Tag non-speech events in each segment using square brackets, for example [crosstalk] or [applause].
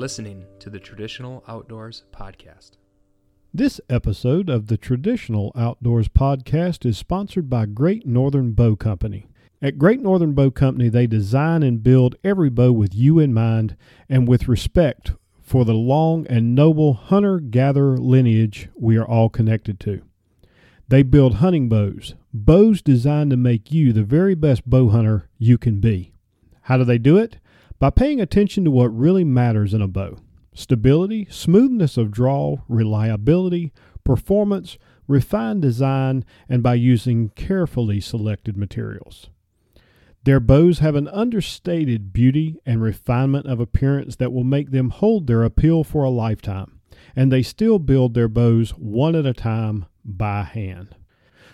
listening to the Traditional Outdoors Podcast. This episode of the Traditional Outdoors Podcast is sponsored by Great Northern Bow Company. At Great Northern Bow Company, they design and build every bow with you in mind and with respect for the long and noble hunter gatherer lineage we are all connected to. They build hunting bows, bows designed to make you the very best bow hunter you can be. How do they do it? By paying attention to what really matters in a bow stability, smoothness of draw, reliability, performance, refined design, and by using carefully selected materials. Their bows have an understated beauty and refinement of appearance that will make them hold their appeal for a lifetime, and they still build their bows one at a time by hand.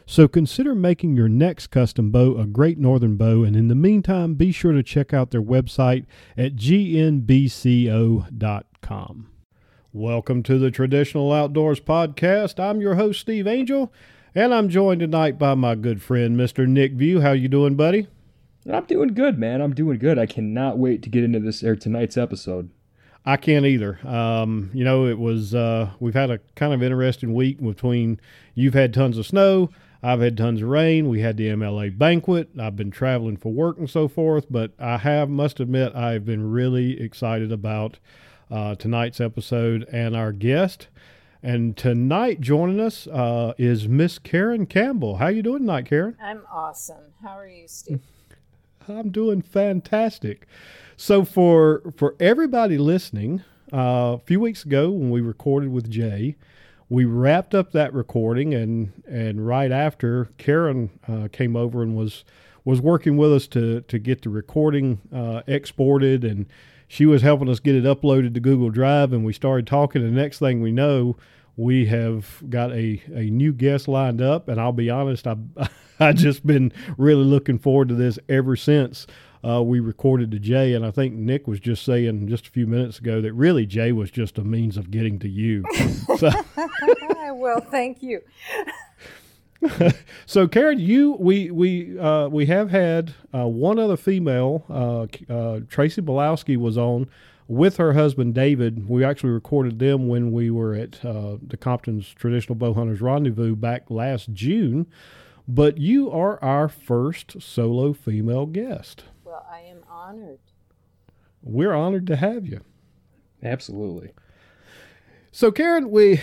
So consider making your next custom bow a great northern bow, and in the meantime, be sure to check out their website at gnbco.com. Welcome to the Traditional Outdoors Podcast. I'm your host, Steve Angel, and I'm joined tonight by my good friend, Mr. Nick View. How you doing, buddy? I'm doing good, man. I'm doing good. I cannot wait to get into this or tonight's episode. I can't either. Um, you know, it was uh, we've had a kind of interesting week between you've had tons of snow, I've had tons of rain. We had the MLA banquet. I've been traveling for work and so forth, but I have must admit I've been really excited about uh, tonight's episode and our guest. And tonight joining us uh, is Miss Karen Campbell. How you doing tonight, Karen? I'm awesome. How are you, Steve? [laughs] I'm doing fantastic. So for for everybody listening, uh, a few weeks ago when we recorded with Jay, we wrapped up that recording, and and right after Karen uh, came over and was was working with us to to get the recording uh, exported, and she was helping us get it uploaded to Google Drive, and we started talking. And the next thing we know, we have got a, a new guest lined up, and I'll be honest, I [laughs] I just been really looking forward to this ever since uh, we recorded to Jay, and I think Nick was just saying just a few minutes ago that really Jay was just a means of getting to you. [laughs] so, [laughs] well, thank you. [laughs] so, Karen, you we we uh, we have had uh, one other female. Uh, uh, Tracy Belowski was on with her husband David. We actually recorded them when we were at uh, the Compton's Traditional Bow Hunters Rendezvous back last June. But you are our first solo female guest. Well, I am honored. We're honored to have you. Absolutely. So, Karen, we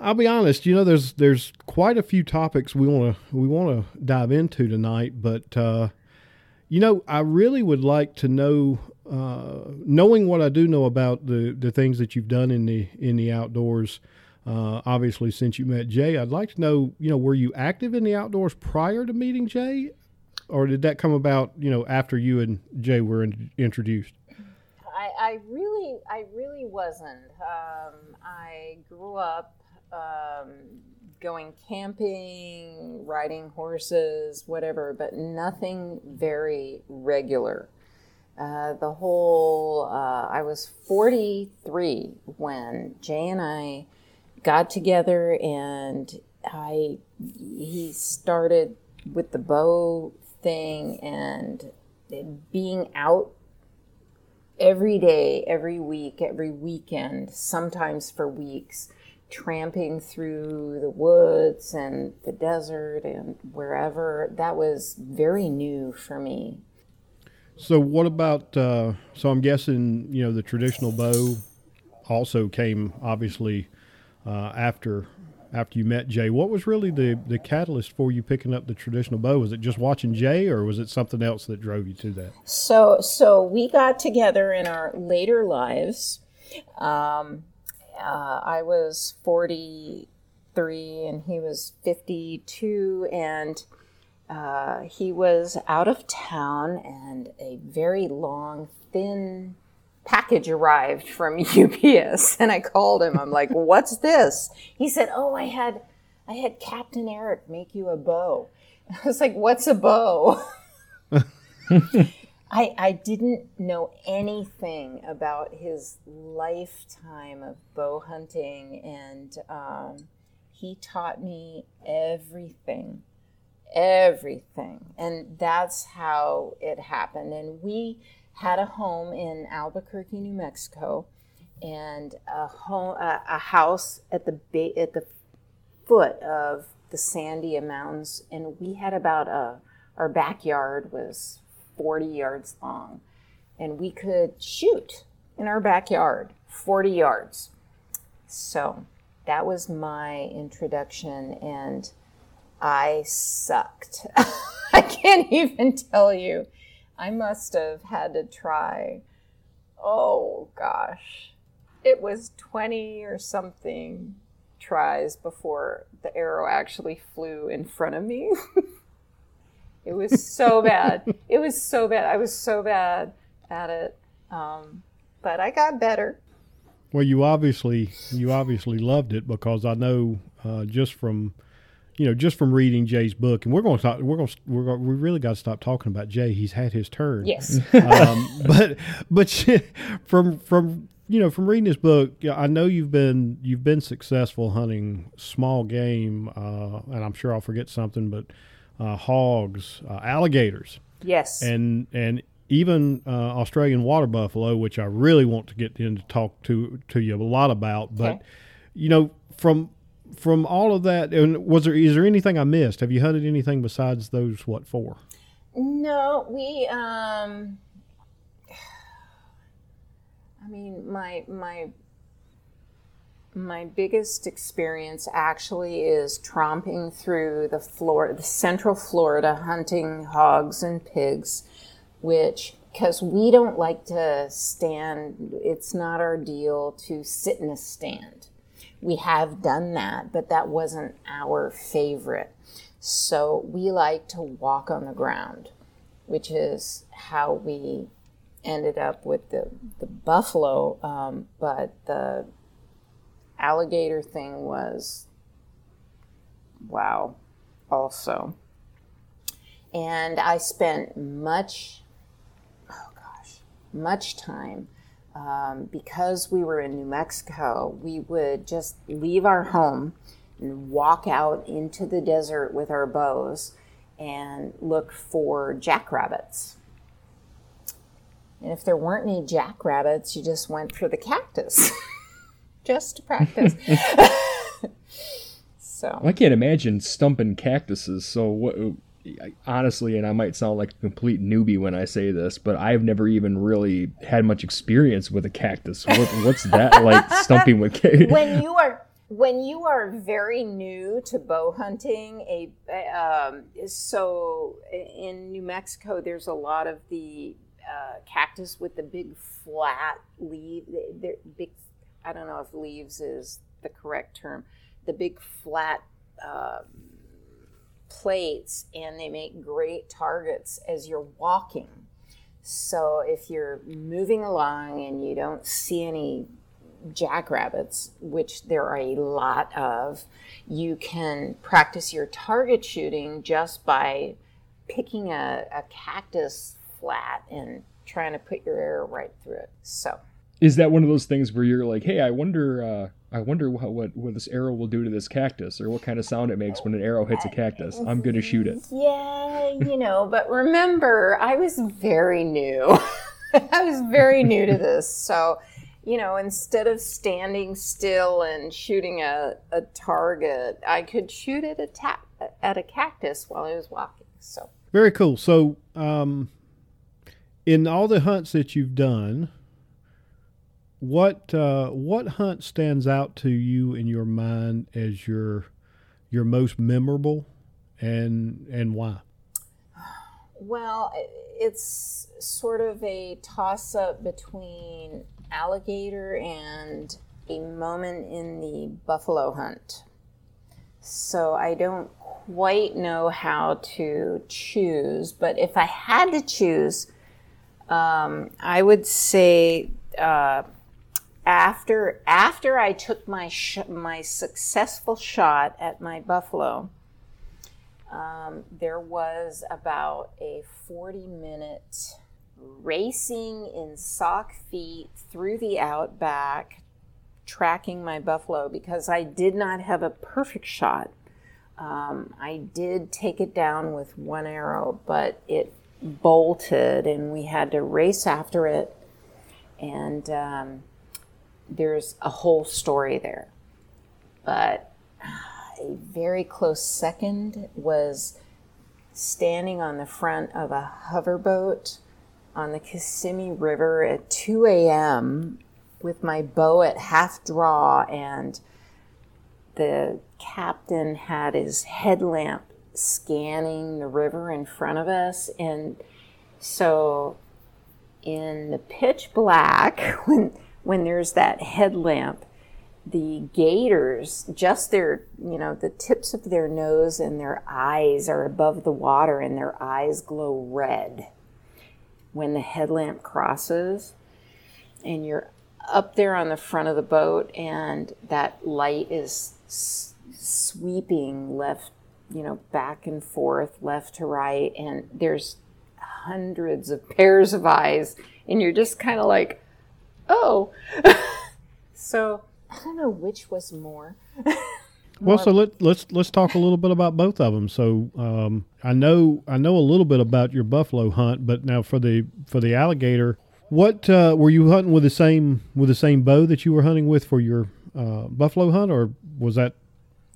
I'll be honest, you know, there's there's quite a few topics we want to we want to dive into tonight, but uh, you know, I really would like to know, uh, knowing what I do know about the the things that you've done in the in the outdoors. Uh, obviously, since you met Jay, I'd like to know, you know, were you active in the outdoors prior to meeting Jay? Or did that come about you know after you and Jay were in, introduced? I, I, really, I really wasn't. Um, I grew up um, going camping, riding horses, whatever, but nothing very regular. Uh, the whole, uh, I was 43 when Jay and I got together and I, he started with the bow thing and being out every day, every week, every weekend, sometimes for weeks, tramping through the woods and the desert and wherever. That was very new for me. So, what about? Uh, so, I'm guessing you know the traditional bow also came obviously uh, after after you met Jay. What was really the, the catalyst for you picking up the traditional bow? Was it just watching Jay, or was it something else that drove you to that? So, so we got together in our later lives. Um, uh, I was forty three, and he was fifty two, and uh, he was out of town, and a very long, thin package arrived from [laughs] UPS and I called him. I'm like, [laughs] "What's this?" He said, "Oh, I had I had Captain Eric make you a bow." [laughs] I was like, "What's a bow?" I I didn't know anything about his lifetime of bow hunting and um, he taught me everything everything and that's how it happened and we had a home in Albuquerque, New Mexico, and a home, a, a house at the ba- at the foot of the Sandia Mountains, and we had about a our backyard was 40 yards long, and we could shoot in our backyard 40 yards. So that was my introduction, and I sucked. [laughs] I can't even tell you. I must have had to try, oh gosh, it was 20 or something tries before the arrow actually flew in front of me. [laughs] it was so bad. It was so bad. I was so bad at it. Um, but I got better. Well, you obviously you obviously loved it because I know uh, just from you know just from reading Jay's book, and we're going to talk. We're going to we're going, we really got to stop talking about Jay. He's had his turn. Yes. [laughs] um, but but [laughs] from from you know from reading his book, I know you've been you've been successful hunting small game, uh, and I'm sure I'll forget something, but uh, hogs, uh, alligators. Yes. And and even uh, Australian water buffalo, which I really want to get into talk to to you a lot about. But Okay. you know, from from all of that, and was there is there anything I missed? Have you hunted anything besides those what four? No, we um I mean my my my biggest experience actually is tromping through the Florida, the central Florida hunting hogs and pigs, which because we don't like to stand, it's not our deal to sit in a stand. We have done that, but that wasn't our favorite. So we like to walk on the ground, which is how we ended up with the, the buffalo. Um, but the alligator thing was wow, also. And I spent much, oh gosh, much time um, because we were in New Mexico. We would just leave our home and walk out into the desert with our bows and look for jackrabbits. And if there weren't any jackrabbits, you just went for the cactus [laughs] just to practice. [laughs] so, I can't imagine stumping cactuses. So what? Honestly, and I might sound like a complete newbie when I say this, but I've never even really had much experience with a cactus. What, what's that like [laughs] stumping with cactus? when you are when you are very new to bow hunting, a um, so in New Mexico, there's a lot of the uh, cactus with the big flat leaf. Big. I don't know if leaves is the correct term. The big flat uh, plates, and they make great targets as you're walking. So if you're moving along and you don't see any jackrabbits, which there are a lot of, you can practice your target shooting just by picking a, a cactus flat and trying to put your arrow right through it. So Is that one of those things where you're like, hey, I wonder, uh, I wonder what, what what this arrow will do to this cactus, or what kind of sound it makes when an arrow hits a cactus? I'm gonna shoot it. Yeah, you know, but remember, I was very new. [laughs] I was very new to this. So, you know, instead of standing still and shooting a, a target, I could shoot at a, ta- at a cactus while I was walking. So, Very cool. So, um, in all the hunts that you've done, what uh, what hunt stands out to you in your mind as your your most memorable, and and why? well, it's sort of a toss up between alligator and a moment in the buffalo hunt. So I don't quite know how to choose, but if I had to choose, um, I would say uh, after after I took my sh- my successful shot at my buffalo, um, there was about a forty minute racing in sock feet through the outback tracking my buffalo because I did not have a perfect shot. Um, I did take it down with one arrow, but it bolted and we had to race after it. And um, there's a whole story there. But a very close second was standing on the front of a hoverboat on the Kissimmee River at 2 a.m. with my bow at half draw, and the captain had his headlamp scanning the river in front of us. And so, in the pitch black, [laughs] when, when there's that headlamp, the gators, just their, you know, the tips of their nose and their eyes are above the water and their eyes glow red when the headlamp crosses. And you're up there on the front of the boat and that light is s- sweeping left, you know, back and forth, left to right, and there's hundreds of [laughs] pairs of eyes, and you're just kind of like, oh. [laughs] so I don't know which was more. [laughs] Well, so let, let's let's talk a little bit about both of them. So um, I know I know a little bit about your buffalo hunt, but now for the for the alligator, what uh, were you hunting with the same with the same bow that you were hunting with for your uh, buffalo hunt, or was that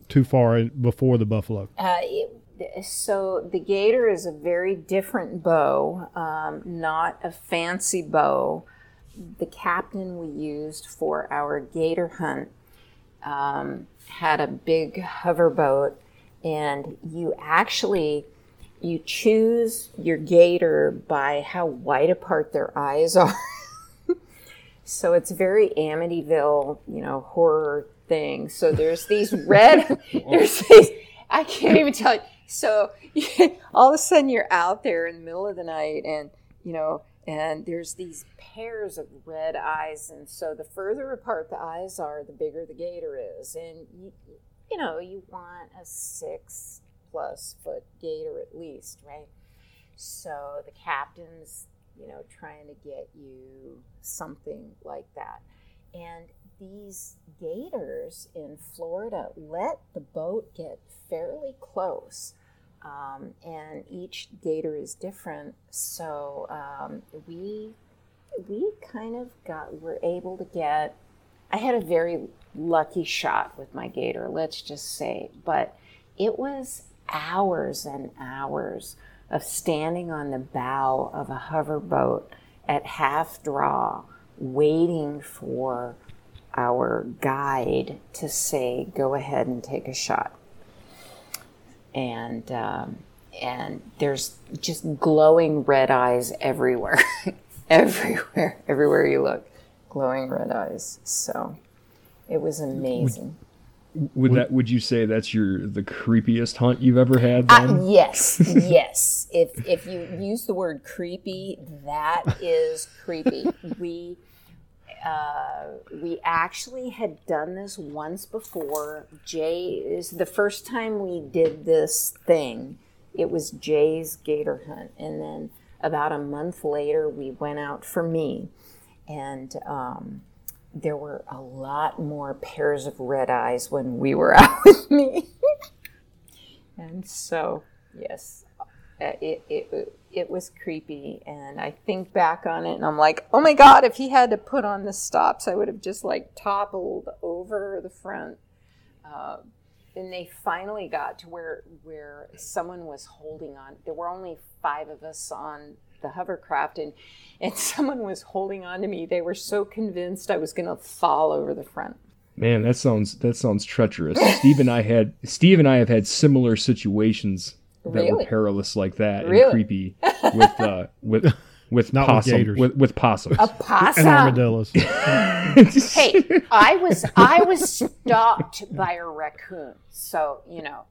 too far before the buffalo? Uh, it, so the gator is a very different bow, um, not a fancy bow. The captain we used for our gator hunt um, had a big hover boat, and you actually you choose your gator by how wide apart their eyes are. [laughs] so it's very Amityville, you know, horror thing. So there's these red, [laughs] there's these, I can't even tell you. So [laughs] all of a sudden you're out there in the middle of the night and, you know, and there's these pairs of red eyes. And so the further apart the eyes are, the bigger the gator is. And, you, you know, you want a six plus foot gator at least, right? So the captain's, you know, trying to get you something like that. And these gators in Florida let the boat get fairly close. Um, and each gator is different. So um, we we kind of got were able to get. I had a very lucky shot with my gator, let's just say, but it was hours and hours of standing on the bow of a hoverboat at half draw, waiting for our guide to say, "Go ahead and take a shot." And um, and there's just glowing red eyes everywhere, [laughs] everywhere, everywhere you look, glowing red eyes. So it was amazing. Would that would you say that's your the creepiest hunt you've ever had? Uh, Then? yes, [laughs] yes. If if you use the word creepy, that is creepy. We uh, we actually had done this once before. Jay is the first time we did this thing. It was Jay's gator hunt, and then about a month later, we went out for me, and um, there were a lot more pairs of red eyes when we were [laughs] out with me. and so, yes, uh, it, it, it was creepy. And I think back on it and I'm like, oh my God, if he had to put on the stops, I would have just like toppled over the front. Uh, and they finally got to where where someone was holding on. There were only five of us on the hovercraft, and and [laughs] someone was holding on to me. They were so convinced I was going to fall over the front. Man, that sounds that sounds treacherous. Steve and I had Steve and I have had similar situations that were perilous like that Really? and creepy with uh [laughs] with with Not with possum gators. with, with possums. A possum. And armadillos. [laughs] hey, I was I was stalked by a raccoon. So you know,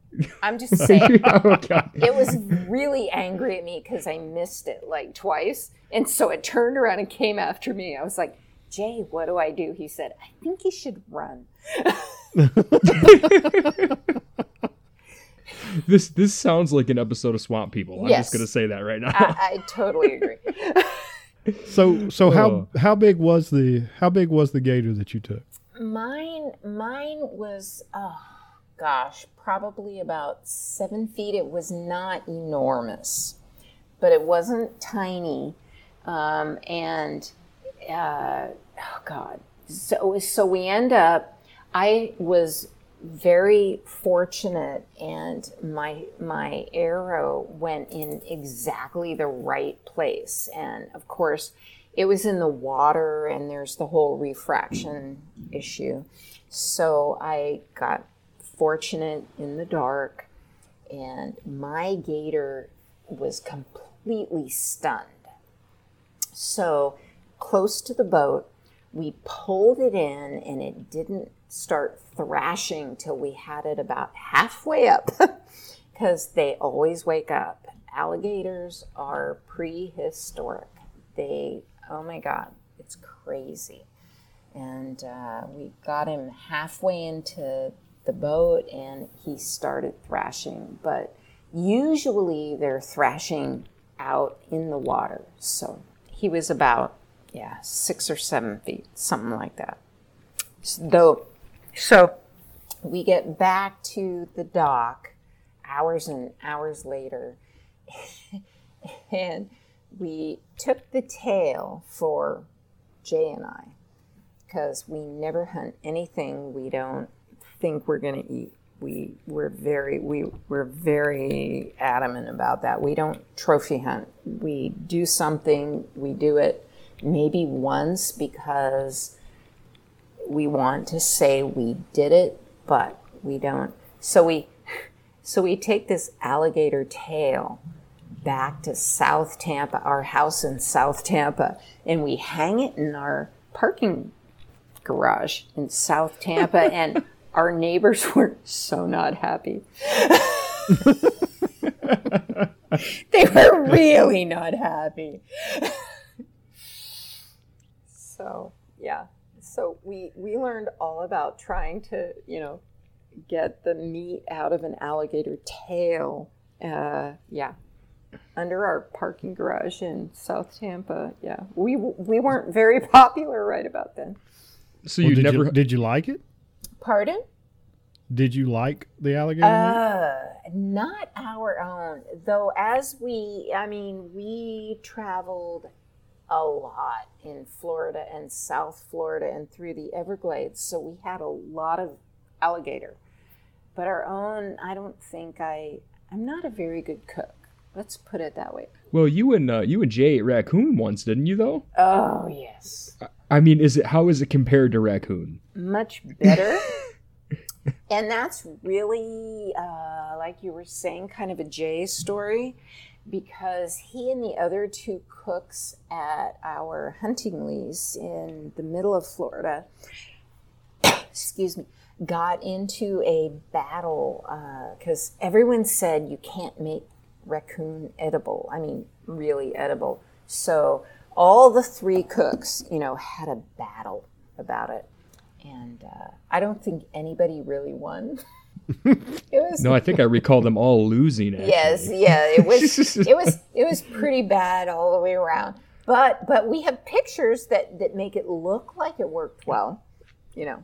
I'm just [laughs] saying. oh it was really angry at me because I missed it like twice. And so it turned around and came after me. I was like, Jay, what do I do? He said, I think you should run. This this sounds like an episode of Swamp People. I'm Yes. just gonna say that right now. I, I totally [laughs] agree. So so how Oh. how big was the how big was the gator that you took? mine, mine was, oh gosh, probably about seven feet. It was not enormous, but it wasn't tiny. Um, and uh, oh god, so so we end up. I was very fortunate, and my my arrow went in exactly the right place, and of course, it was in the water, and there's the whole refraction issue. So I got fortunate in the dark, and my gator was completely stunned. So close to the boat, we pulled it in, and it didn't start thrashing till we had it about halfway up [laughs] because they always wake up. Alligators are prehistoric. They, oh my God, it's crazy. And uh, we got him halfway into the boat and he started thrashing. But usually they're thrashing out in the water. So he was about, yeah, six or seven feet, something like that. Though so we get back to the dock hours and hours later, [laughs] and we took the tail for Jay and I because we never hunt anything we don't think we're going to eat. We we're very we we're very adamant about that. We don't trophy hunt. We do something. We do it maybe once because we want to say we did it, but we don't. So we so we take this alligator tail back to South Tampa, our house in South Tampa, and we hang it in our parking garage in South Tampa [laughs] and our neighbors [laughs] were so not happy. [laughs] they were really not happy. so, yeah so we we learned all about trying to you know get the meat out of an alligator tail. Uh, yeah, under our parking garage in South Tampa. Yeah, we we weren't very [laughs] popular right about then. So well, you did never you, did you like it? Pardon? Did you like the alligator? Uh, not our own, though. As we, I mean, we traveled a lot in Florida and South Florida and through the Everglades. So we had a lot of alligator. But our own, I don't think I, I'm not a very good cook. Let's put it that way. Well, you and uh, you and Jay ate raccoon once, didn't you? Though. Oh yes. I mean, is it how is it compared to raccoon? Much better. [laughs] and that's really, uh, like you were saying, kind of a Jay story because he and the other two cooks at our hunting lease in the middle of Florida, [coughs] excuse me, got into a battle because uh, everyone said you can't make raccoon edible. I mean, really edible. So all the three cooks, you know, had a battle about it. And uh, I don't think anybody really won. [laughs] was, no, I think I recall them all losing. Actually. Yes, yeah, it was [laughs] it was it was pretty bad all the way around. But but we have pictures that that make it look like it worked well, you know.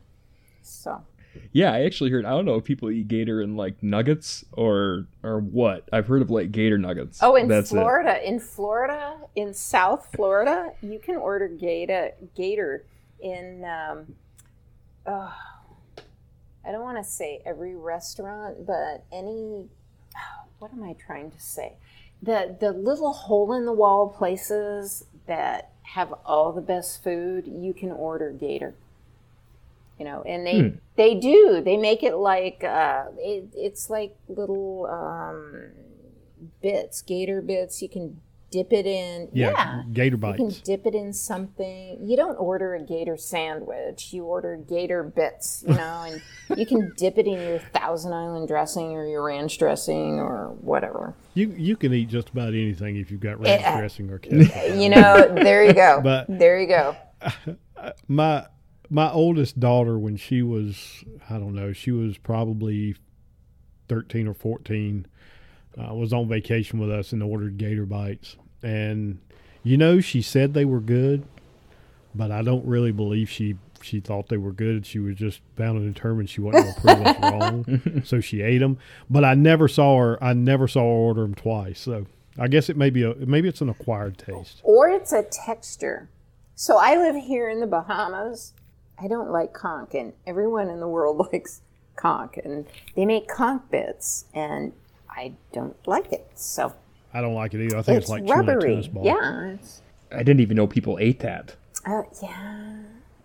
So. Yeah, I actually heard. I don't know if people eat gator in like nuggets or or what. I've heard of like gator nuggets. Oh, in That's Florida, it. in Florida, in South Florida, you can order gator gator in. Um, oh, I don't want to say every restaurant, but any. [sighs] What am I trying to say? The the little hole in the wall places that have all the best food, you can order Gator. You know, and they hmm. they do. They make it like uh, it, it's like little um, bits, Gator bits. You can dip it in. Yeah, yeah, gator bites. You can dip it in something. You don't order a gator sandwich. You order gator bits, you know, and [laughs] you can dip it in your Thousand Island dressing or your ranch dressing or whatever. You you can eat just about anything if you've got ranch it, uh, dressing or [laughs] ketchup. You know, there you go. [laughs] but there you go. My my oldest daughter, when she was, I don't know, she was probably thirteen or fourteen. Uh, was on vacation with us and ordered gator bites and you know she said they were good, but I don't really believe she she thought they were good. She was just bound and determined she wasn't going to prove us [laughs] wrong, so she ate them. But I never saw her. I never saw her order them twice. So I guess it may be a maybe it's an acquired taste, or it's a texture. So I live here in the Bahamas. I don't like conch, and everyone in the world [laughs] likes conch, and they make conch bits, and I don't like it. So I don't like it either. I think it's, it's like chewing a rubbery. tennis ball. Yeah. It's, I didn't even know people ate that. uh, yeah.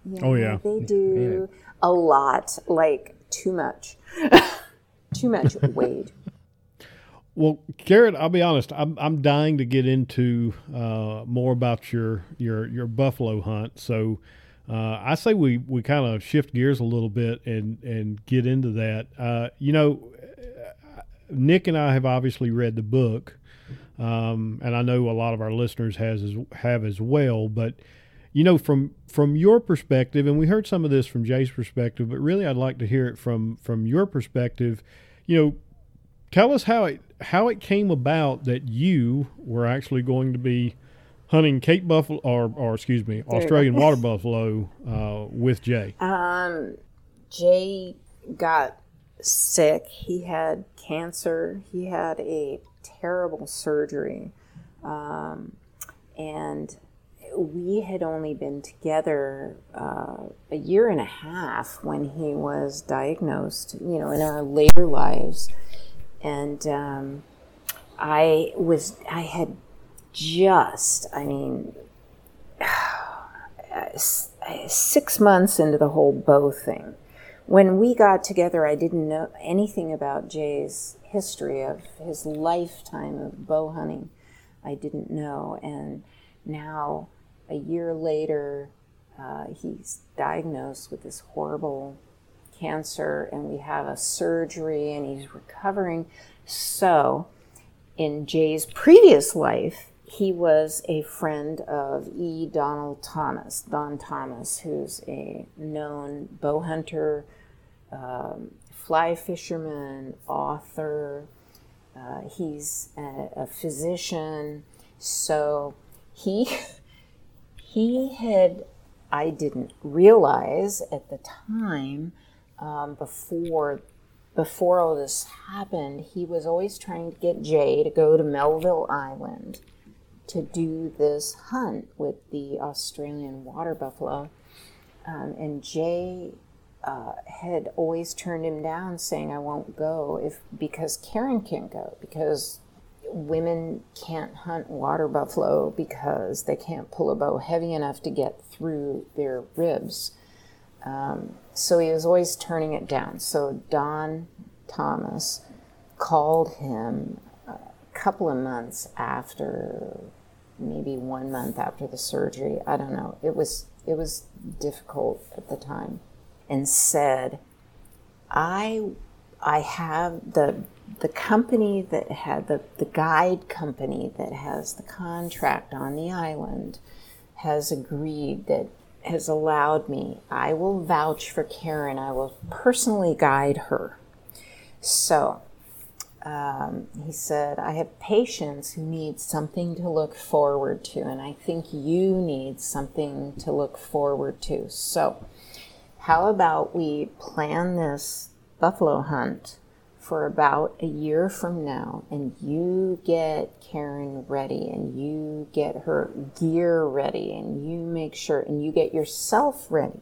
Yeah. Oh, yeah. They do a lot, like too much. [laughs] too much Wade. Well, Karen, I'll be honest. I'm I'm dying to get into uh, more about your your your buffalo hunt. So uh, I say we, we kind of shift gears a little bit and and get into that. Uh, you know, Nick and I have obviously read the book, um, and I know a lot of our listeners has as, have as well. But you know, from from your perspective, and we heard some of this from Jay's perspective, but really, I'd like to hear it from from your perspective. You know, tell us how it how it came about that you were actually going to be hunting Cape buffalo, or, or excuse me, Australian water buffalo uh, with Jay. Um, Jay got sick. He had cancer. He had a terrible surgery. Um, and we had only been together uh, a year and a half when he was diagnosed, you know, in our later lives. And um, I was, I had just, I mean, [sighs] six months into the whole bow thing. When we got together, I didn't know anything about Jay's history of his lifetime of bow hunting. I didn't know. And now, a year later, uh, he's diagnosed with this horrible cancer, and we have a surgery, and he's recovering. So, in Jay's previous life, he was a friend of E. Donald Thomas, Don Thomas, who's a known bow hunter, um, fly fisherman, author. Uh, he's a, a physician. So he [laughs] he had I didn't realize at the time um, before before all this happened, he was always trying to get Jay to go to Melville Island to do this hunt with the Australian water buffalo. Um, and Jay uh, had always turned him down, saying, "I won't go if because Karen can't go because women can't hunt water buffalo because they can't pull a bow heavy enough to get through their ribs." Um, so he was always turning it down. So Don Thomas called him a couple of months after, maybe one month after the surgery. I don't know. It was it was difficult at the time, and said, "I I have the the company that had the the guide company that has the contract on the island." has agreed that has allowed me. I will vouch for Karen. I will personally guide her. So um, he said, I have patients who need something to look forward to, and I think you need something to look forward to. So, how about we plan this buffalo hunt for about a year from now, and you get Karen ready, and you get her gear ready, and you make sure, and you get yourself ready,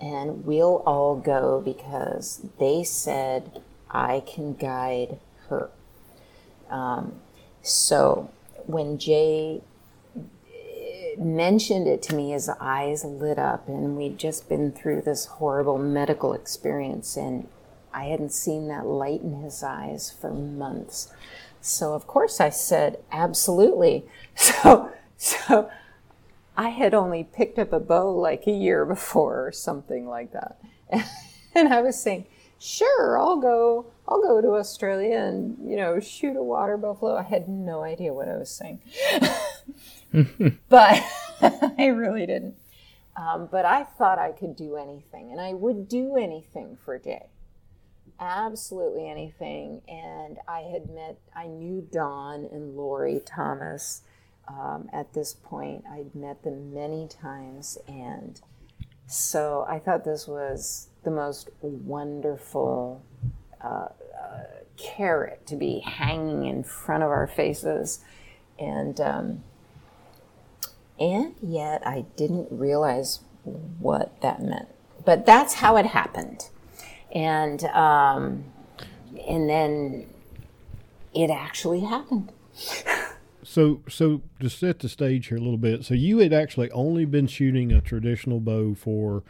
and we'll all go because they said I can guide her. Um, so when Jay mentioned it to me, his eyes lit up, and we'd just been through this horrible medical experience, and I hadn't seen that light in his eyes for months. So of course I said absolutely. [laughs] So so I had only picked up a bow like a year before or something like that. [laughs] And I was saying, "Sure, I'll go. I'll go to Australia and, you know, shoot a water buffalo." I had no idea what I was saying. [laughs] [laughs] but [laughs] I really didn't. Um, but I thought I could do anything, and I would do anything for Jay absolutely anything. And I had met, I knew Don and Lori Thomas um, at this point. I'd met them many times. And so I thought this was the most wonderful uh, uh, carrot to be hanging in front of our faces. And, um, and yet I didn't realize what that meant but that's how it happened, and um, and then it actually happened. [laughs] So, so to set the stage here a little bit, so you had actually only been shooting a traditional bow for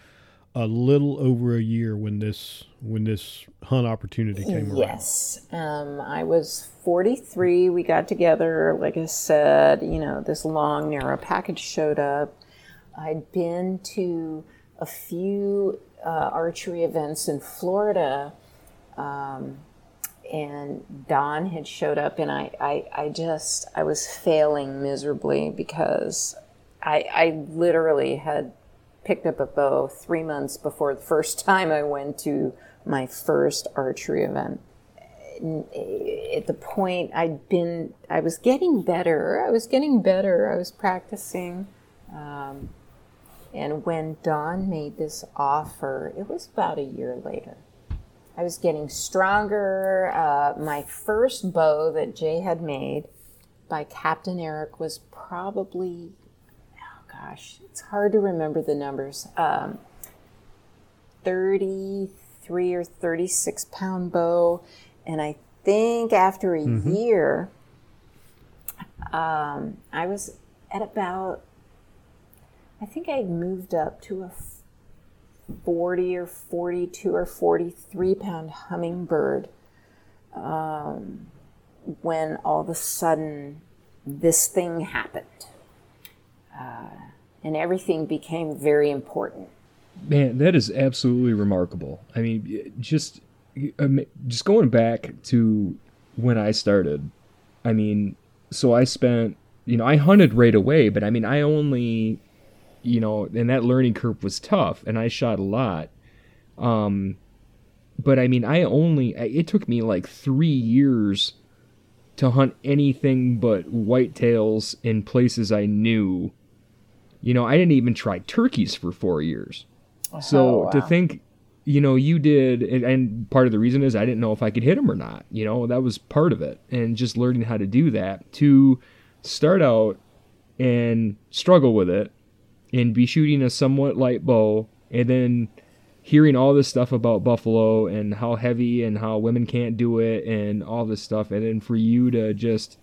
a little over a year when this when this hunt opportunity came around. Yes, um, I was 43. We got together, like I said. You know, this long, narrow package showed up. I'd been to a few uh, archery events in Florida. Um, and Don had showed up, and I, I, I just, I was failing miserably because I, I literally had picked up a bow three months before the first [laughs] time I went to my first archery event. At the point I'd been, I was getting better. I was getting better. I was practicing. Um, and when Don made this offer, it was about a year later. I was getting stronger. Uh, my first bow that Jay had made by Captain Eric was probably, gosh, it's hard to remember the numbers. Um, 33 or 36 pound bow. And I think after a mm-hmm. year, um, I was at about, I think I moved up to a 40 or 42 or 43 pound hummingbird um, when all of a sudden this thing happened. Uh, and everything became very important. Man, that is absolutely remarkable. I mean, just just going back to when I started. I mean, so I spent, you know, I hunted right away, but I mean, I only you know, and that learning curve was tough, and I shot a lot. Um, but I mean, I only it took me like three years to hunt anything but whitetails in places I knew. You know, I didn't even try turkeys for four years. Oh, so wow. to think, you know, you did, and, and part of the reason is I didn't know if I could hit them or not. You know, that was part of it, and just learning how to do that to start out and struggle with it and be shooting a somewhat light bow and then hearing all this stuff about buffalo and how heavy and how women can't do it and all this stuff and then for you to just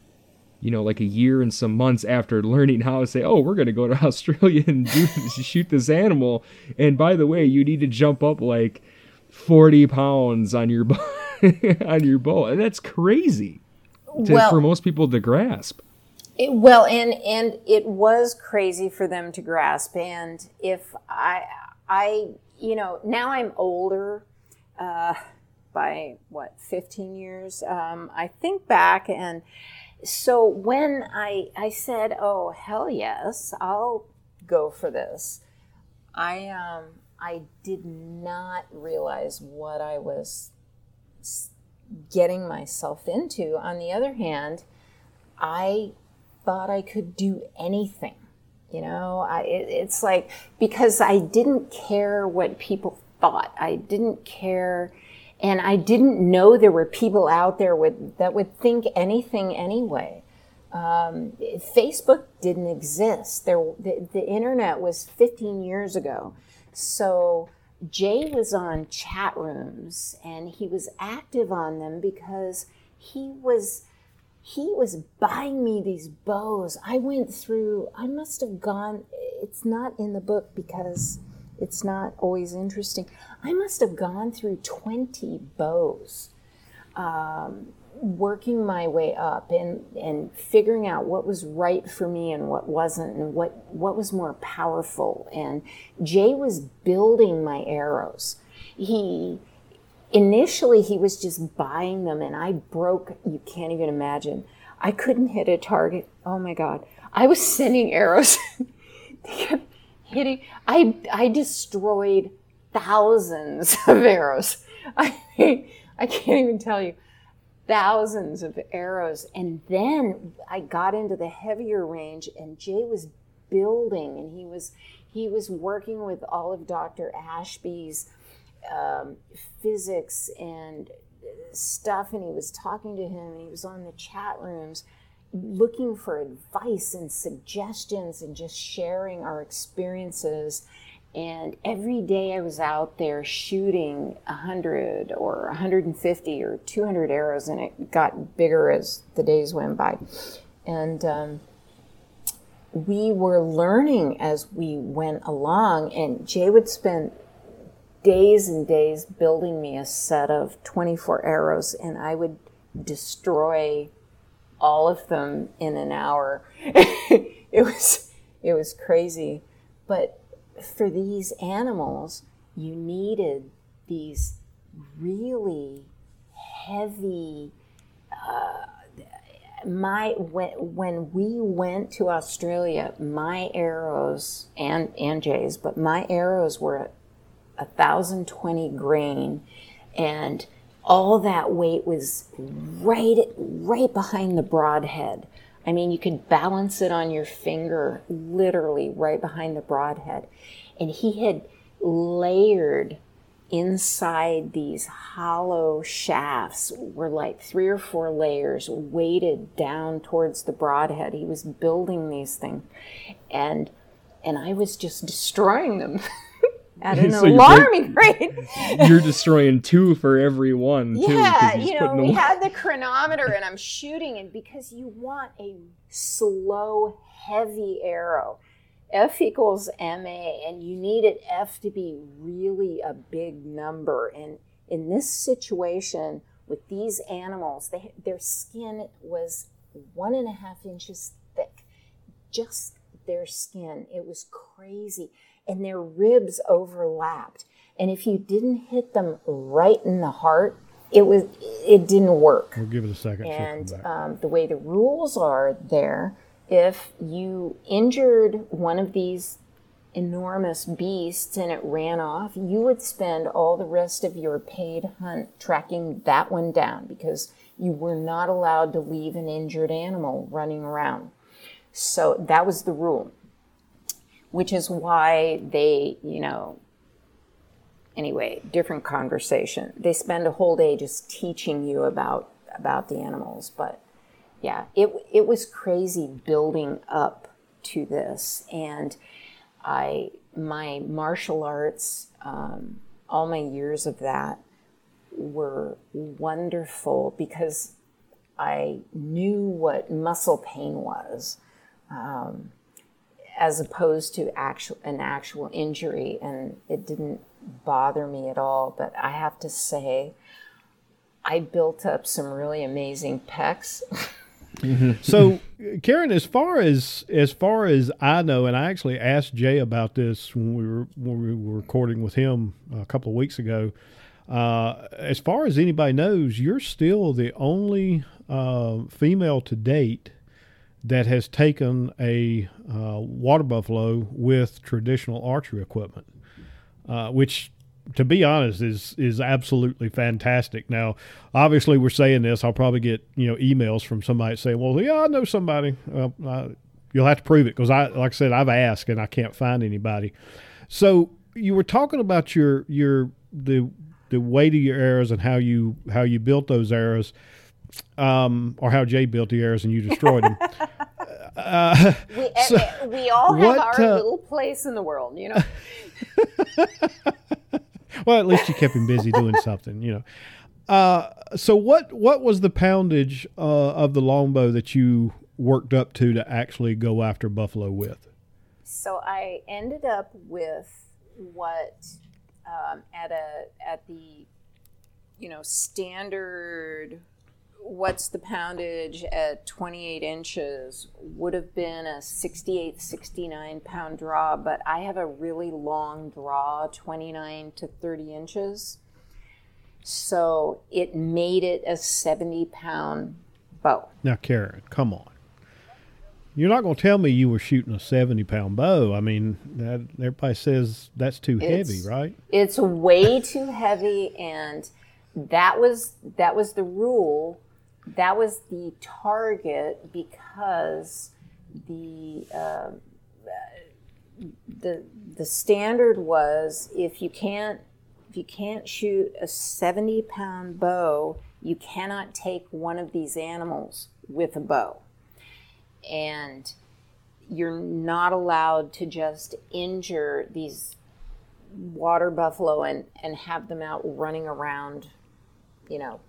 you know like a year and some months after learning how to say oh we're going to go to [laughs] australia and do shoot this animal and by the way you need to jump up like 40 pounds on your [laughs] on your bow and that's crazy to, well, for most people to grasp it, well, and and it was crazy for them to grasp. And if I, I, you know, now I'm older, uh, by what, 15 years. Um, I think back, and so when I I said, "Oh hell yes, I'll go for this," I um I did not realize what I was getting myself into. On the other hand, I thought I could do anything. You know, I, it, it's like because I didn't care what people thought. I didn't care, and I didn't know there were people out there with, that would think anything anyway. Um, Facebook didn't exist. There, the, the internet was 15 years ago. So Jay was on chat rooms and he was active on them because he was he was buying me these bows. I went through, I must have gone, it's not in the book because it's not always interesting. I must have gone through 20 bows, um, working my way up and, and figuring out what was right for me and what wasn't, and what, what was more powerful. And Jay was building my arrows. He, initially he was just buying them and I broke, you can't even imagine. I couldn't hit a target. Oh my God. I was sending arrows. [laughs] they kept hitting. I, I destroyed thousands [laughs] of arrows. I I can't even tell you. Thousands of arrows. And then I got into the heavier range and Jay was building and he was he was working with all of Dr. Ashby's um, physics and stuff, and he was talking to him, and he was on the chat rooms looking for advice and suggestions and just sharing our experiences. And every day I was out there shooting 100 or 150 or 200 arrows, and it got bigger as the days went by. And um, we were learning as we went along, and Jay would spend days and days building me a set of 24 arrows, and I would destroy all of them in an hour. [laughs] it was it was crazy, but for these animals, you needed these really heavy. Uh, my when when we went to Australia, my arrows and and Jay's, but my arrows were a thousand twenty grain, and all that weight was right right behind the broadhead. I mean, you could balance it on your finger, literally right behind the broadhead. And he had layered inside these hollow shafts were like three or four layers weighted down towards the broadhead. He was building these things. And and I was just destroying them. [laughs] at [laughs] an so alarming rate. [laughs] you're destroying two for every one. Too, yeah, you know, we had the [laughs] chronometer, and I'm shooting it because you want a slow, heavy arrow. F equals MA, and you needed F to be really a big number. And in this situation, with these animals, they, their skin was one and a half inches thick. Just their skin. It was crazy and their ribs overlapped. And if you didn't hit them right in the heart, it was it didn't work. We'll give it a second. And um, the way the rules are there, if you injured one of these enormous beasts and it ran off, you would spend all the rest of your paid hunt tracking that one down because you were not allowed to leave an injured animal running around. So that was the rule which is why they, you know, anyway, different conversation. They spend a whole day just teaching you about about the animals, but yeah, it it was crazy building up to this, and I my martial arts, um, all my years of that were wonderful because I knew what muscle pain was. Um, as opposed to actual an actual injury and it didn't bother me at all. But i have to say i built up some really amazing pecs. [laughs] So karen as far as as far as i know and i actually asked jay about this when we were when we were recording with him a couple of weeks ago uh, as far as anybody knows you're still the only uh, female to date that has taken a uh, water buffalo with traditional archery equipment, uh, which, to be honest, is is absolutely fantastic. Now, obviously, we're saying this. I'll probably get you know emails from somebody saying, "Well, yeah, I know somebody." Well, you'll have to prove it because I, like I said, I've asked and I can't find anybody. So you were talking about your your the the weight of your arrows and how you how you built those arrows um, or how Jay built the arrows and you destroyed them. [laughs] Uh, we, [laughs] so we all have what, our uh, little place in the world, you know. [laughs] well, at least you kept him busy doing something, you know. Uh, so what what was the poundage uh, of the longbow that you worked up to to actually go after buffalo with? So I ended up with what um, at a at the you know standard what's the poundage at 28 inches would have been a 68 69 pound draw but i have a really long draw 29 to 30 inches. So it made it a 70 pound bow. Now karen come on. You're not going to tell me you were shooting a 70 pound bow. I mean that everybody says that's too it's, heavy right? It's way too heavy and that was that was the rule that was the target because the uh, the the standard was if you can't if you can't shoot a 70 pound bow you cannot take one of these animals with a bow. And you're not allowed to just injure these water buffalo and and have them out running around, you know,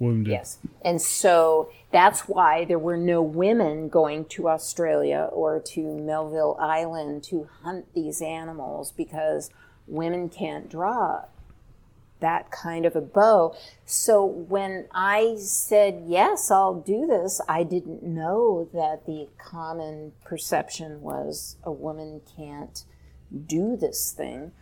Wounded. Yes. And so that's why there were no women going to Australia or to Melville Island to hunt these animals because women can't draw that kind of a bow. So when I said, yes, I'll do this, I didn't know that the common perception was a woman can't do this thing.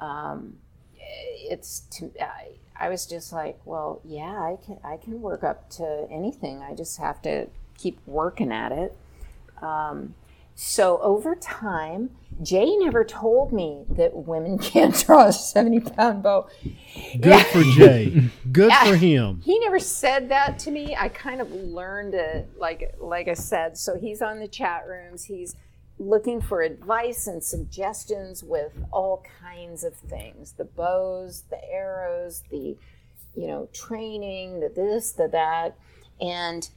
Um, it's to, I, I was just like, well, yeah, I can I can work up to anything. I just have to keep working at it. Um, so over time, Jay never told me that women [laughs] can't draw a seventy pound bow. Good yeah. for Jay. [laughs] Good yeah. for him. He never said that to me. I kind of learned it, like like I said. So he's on the chat rooms. He's looking for advice and suggestions with all kinds of things. The bows the arrows the you know training the this the that. And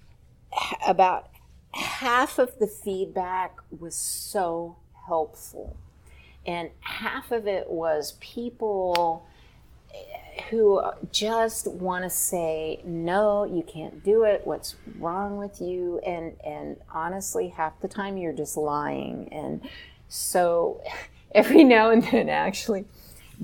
about half of the feedback was so helpful. And half of it was people who just want to say no you can't do it. What's wrong with you? And and honestly half the time you're just lying. And so [laughs] every now and then actually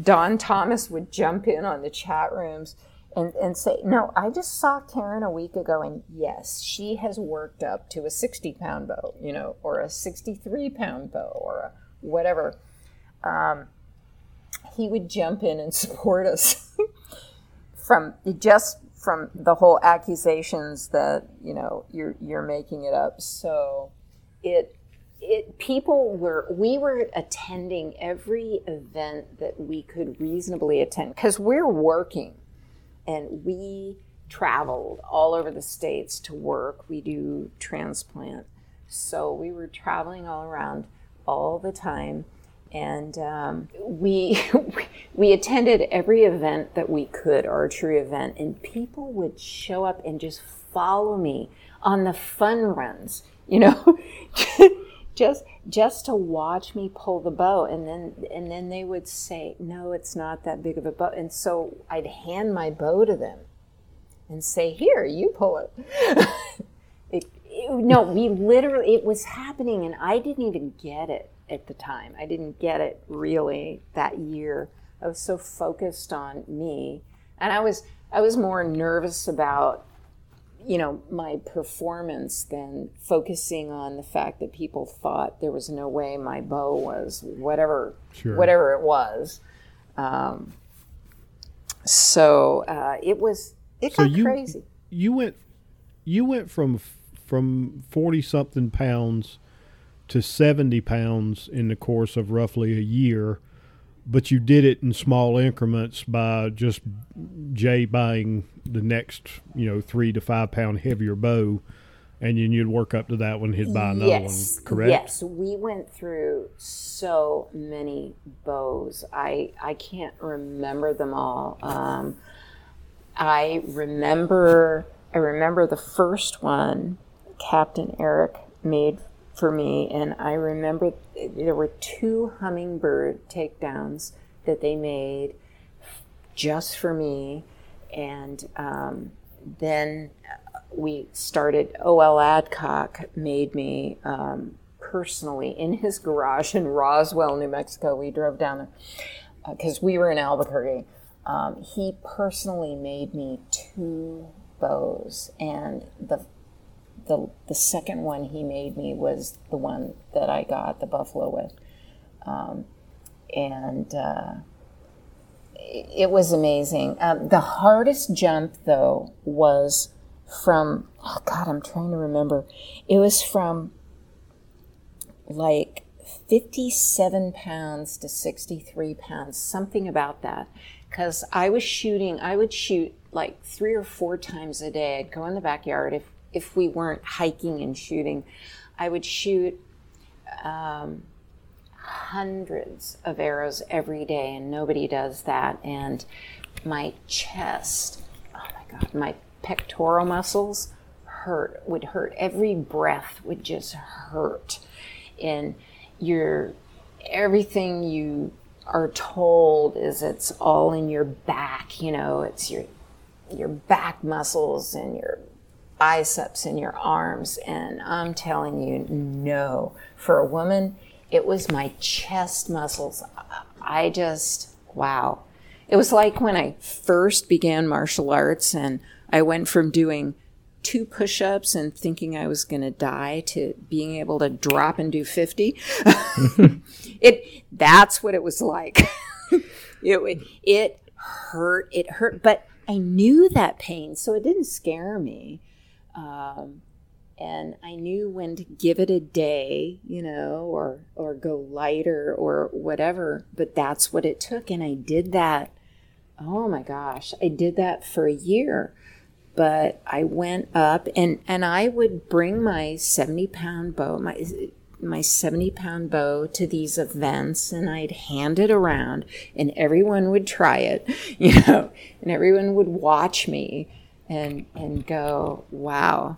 don thomas would jump in on the chat rooms and, and say no i just saw karen a week ago and yes she has worked up to a 60 pound bow you know or a 63 pound bow or a whatever. Um, he would jump in and [laughs] support us from just from the whole accusations that you know you're you're making it up. So it it people were we were attending every event that we could reasonably attend because we're working and we traveled all over the states to work. We do transplant. So we were traveling all around all the time and um, we [laughs] we attended every event that we could archery event and people would show up and just follow me on the fun runs you know? [laughs] Just just to watch me pull the bow and then and then they would say no it's not that big of a bow. And so i'd hand my bow to them and say here you pull it, [laughs] it, it no we literally it was happening and i didn't even get it at the time. I didn't get it really that year. I was so focused on me, and I was I was more nervous about you know my performance than focusing on the fact that people thought there was no way my bow was whatever sure. whatever it was. Um, so uh, it was it so got you, crazy. You went you went from from forty something pounds to 70 pounds in the course of roughly a year, but you did it in small increments by just Jay buying the next, you know, three to five pound heavier bow, and then you'd work up to that one, he'd buy another yes. one, correct? Yes, we went through so many bows. I, I can't remember them all. Um, I remember I remember the first one Captain Eric made for me. And I remember there were two hummingbird takedowns that they made just for me. And um, then we started, O.L. Adcock made me um, personally in his garage in Roswell, New Mexico. We drove down there because uh, we were in Albuquerque. Um, he personally made me two bows, and the the the second one he made me was the one that I got the buffalo with, um, and uh, it, was amazing. Um, the hardest jump though was from oh God, I'm trying to remember. It was from like 57 pounds to 63 pounds, something about that. Because I was shooting, I would shoot like three or four times a day. I'd go in the backyard if if we weren't hiking and shooting, I would shoot um, hundreds of arrows every day, and nobody does that. And my chest, oh my God, my pectoral muscles hurt, would hurt. Every breath would just hurt. And your everything you are told is it's all in your back, you know, it's your your back muscles and your biceps and your arms and I'm telling you no. For a woman, it was my chest muscles. I just wow. It was like when I first began martial arts and I went from doing two push ups and thinking I was going to die to being able to drop and do 50. [laughs] it that's what it was like. [laughs] it it hurt, it hurt, but I knew that pain, so it didn't scare me. Um, and I knew when to give it a day, you know, or or go lighter or whatever. But that's what it took, and I did that. Oh my gosh, I did that for a year. But I went up, and and I would bring my seventy pound bow, my my 70 pound bow to these events and I'd hand it around and everyone would try it, [laughs] you know, and everyone would watch me and and go, "Wow,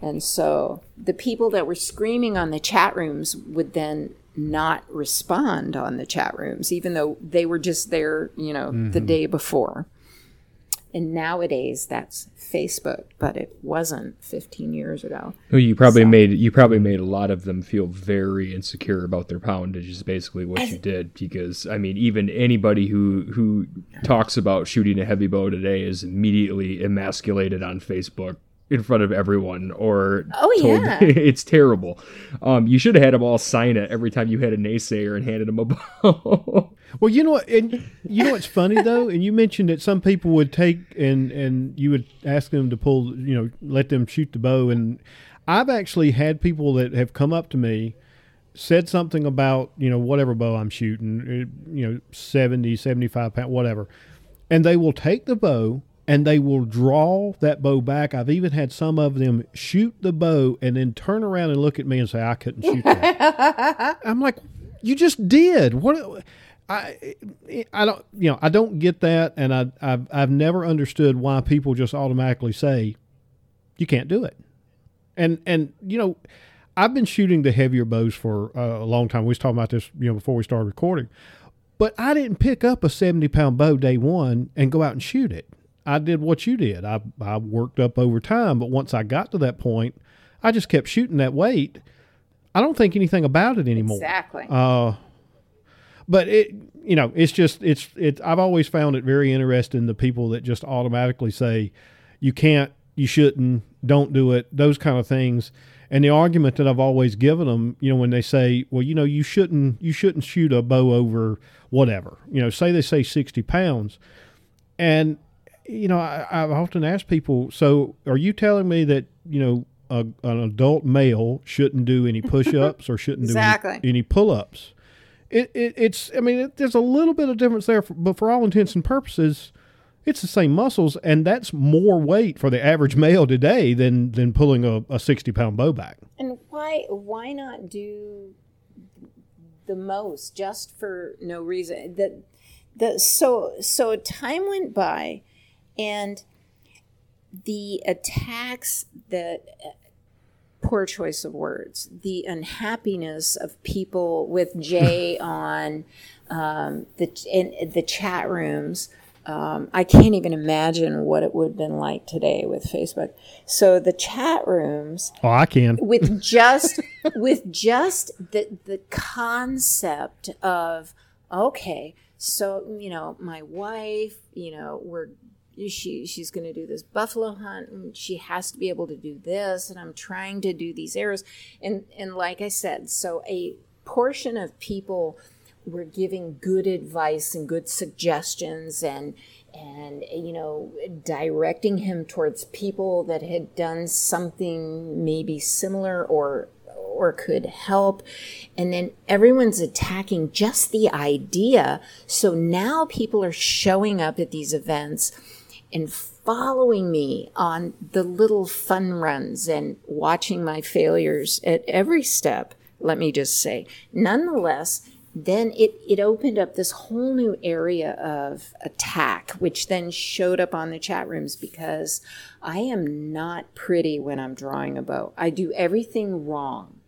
and so the people that were screaming on the chat rooms would then not respond on the chat rooms, even though they were just there, you know, mm-hmm. the day before. And nowadays that's Facebook, but it wasn't 15 years ago. Well, you probably so. made you probably made a lot of them feel very insecure about their poundage is basically what you did because I mean even anybody who who talks about shooting a heavy bow today is immediately emasculated on Facebook in front of everyone or oh yeah [laughs] it's terrible um, you should have had them all sign it every time you had a naysayer and handed them a [laughs] bow well you know what and you know what's funny though and you mentioned that some people would take and and you would ask them to pull you know let them shoot the bow and i've actually had people that have come up to me said something about you know whatever bow i'm shooting uh, you know 70 75 pound whatever and they will take the bow and they will draw that bow back. I've even had some of them shoot the bow and then turn around and look at me and say, "I couldn't shoot that." [laughs] I'm like, "You just did." What? I I don't you know I don't get that, and I I've I've never understood why people just automatically say, "You can't do it," and and you know. I've been shooting the heavier bows for uh, a long time. We was talking about this, you know, before we started recording. But I didn't pick up a 70 pound bow day one and go out and shoot it. I did what you did. I, I worked up over time, but once I got to that point, I just kept shooting that weight. I don't think anything about it anymore. Exactly. Uh, but it, you know, it's just it's it. I've always found it very interesting the people that just automatically say, "You can't, you shouldn't, don't do it," those kind of things. And the argument that I've always given them, you know, when they say, "Well, you know, you shouldn't, you shouldn't shoot a bow over whatever," you know, say they say sixty pounds, and you know, I, have often asked people, so are you telling me that, you know, a, an adult male shouldn't do any push ups or shouldn't exactly. do any, any pull ups? It, it, it's, I mean, it, there's a little bit of difference there, for, but for all intents and purposes, it's the same muscles, and that's more weight for the average male today than than pulling a, a sixty pound bow back. And why why not do the most just for no reason? That the so so time went by and the attacks that poor choice of words the unhappiness of people with jay [laughs] on um, the in the chat rooms um, I can't even imagine what it would have been like today with Facebook. So the chat rooms. Oh, I can. With [laughs] just [laughs] with just the the concept of okay, so you know, my wife, you know, we're she she's going to do this buffalo hunt and she has to be able to do this and i'm trying to do these arrows and and like i said so a portion of people were giving good advice and good suggestions and and you know directing him towards people that had done something maybe similar or or could help. And then everyone's attacking just the idea. So now people are showing up at these events and following me on the little fun runs and watching my failures at every step, let me just say. Nonetheless, then it, it opened up this whole new area of attack, which then showed up on the chat rooms because I am not pretty when I'm drawing a bow. I do everything wrong.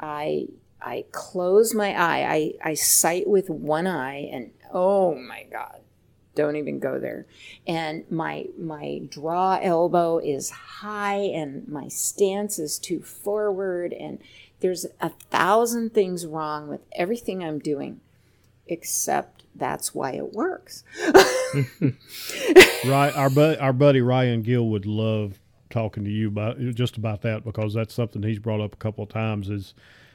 I I close my eye. I, I sight with one eye, and oh my God, don't even go there. And my my draw elbow is high, and my stance is too forward, and there's a thousand things wrong with everything I'm doing, except that's why it works. [laughs] right, our bu- our buddy Ryan Gill would love talking to you about just about that because that's something he's brought up a couple of times. Is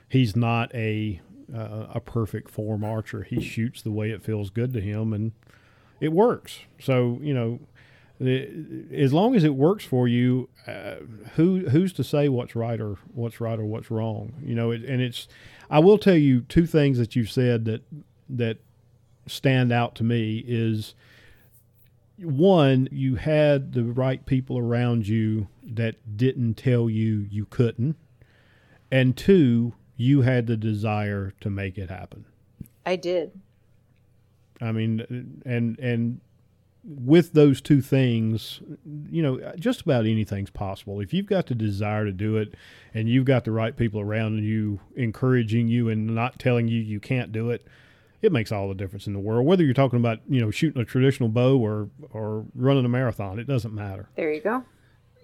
he's not a uh, a perfect form archer. He shoots the way it feels good to him, and it works. So you know, as long as it works for you, uh, who who's to say what's right or what's right or what's wrong? You know, it, and it's. I will tell you two things that you said that that stand out to me is one, you had the right people around you that didn't tell you you couldn't, and two, you had the desire to make it happen. I did. I mean, and and with those two things, you know, just about anything's possible. If you've got the desire to do it and you've got the right people around you encouraging you and not telling you you can't do it, it makes all the difference in the world. Whether you're talking about, you know, shooting a traditional bow or or running a marathon, it doesn't matter. There you go.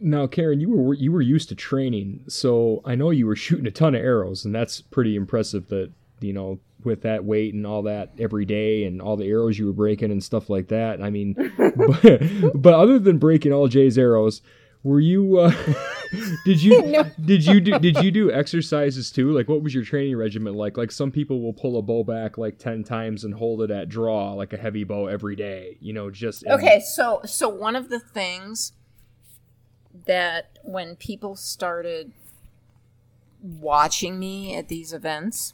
Now, Karen, you were you were used to training, so I know you were [laughs] shooting a ton of arrows, and that's pretty impressive. That you know, with that weight and all that every day, and all the arrows you were breaking and stuff like that. I mean, [laughs] but, but other than breaking all Jay's arrows, were you uh, [laughs] did you [laughs] no. did you do did you do exercises too like what was your training regimen like like some people will pull a bow back like 10 times and hold it at draw like a heavy bow every day you know just okay so so one of the things that when people started watching me at these events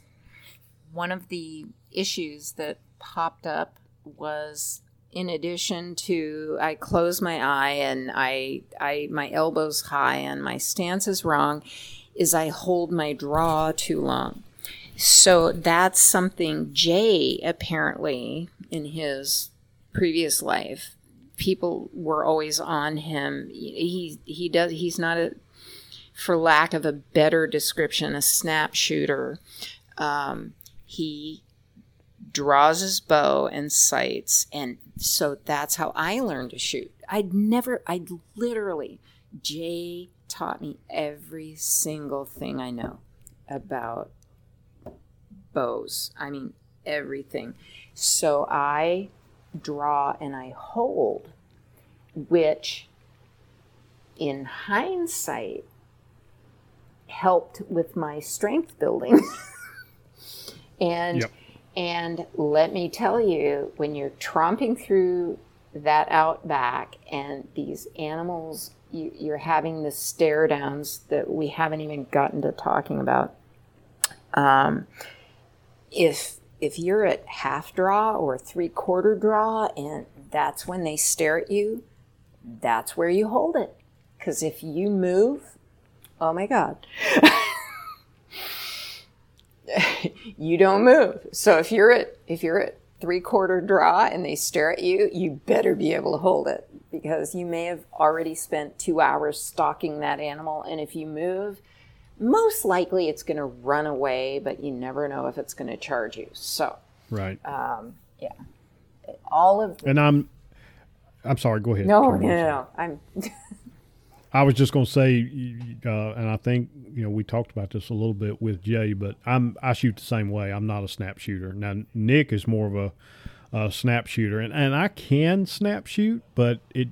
one of the issues that popped up was in addition to I close my eye and I I my elbows high and my stance is wrong is I hold my draw too long. So that's something Jay apparently in his previous life people were always on him. He he does he's not a for lack of a better description a snap shooter. Um, he draws his bow and sights and so that's how I learned to shoot. I'd never, I'd literally, Jay taught me every single thing I know about bows. I mean, everything. So I draw and I hold, which in hindsight helped with my strength building. [laughs] and yep. And let me tell you, when you're tromping through that outback and these animals, you, are having the stare downs that we haven't even gotten to talking about. Um, if if you're at half draw or three quarter draw, and that's when they stare at you, that's where you hold it. Because if you move, oh my God. [laughs] [laughs] you don't move. So if you're at if you're at three quarter draw and they stare at you, you better be able to hold it because you may have already spent two hours stalking that animal, and if you move, most likely it's going to run away, but you never know if it's going to charge you. So right, um, yeah, all of and I'm I'm sorry. Go ahead. No, no, no, no. I'm. [laughs] I was just going to say, uh, and I think you know we talked about this a little bit with Jay, but I'm I shoot the same way. I'm not a snap shooter. Now Nick is more of a, a snap shooter, and, and I can snap shoot, but it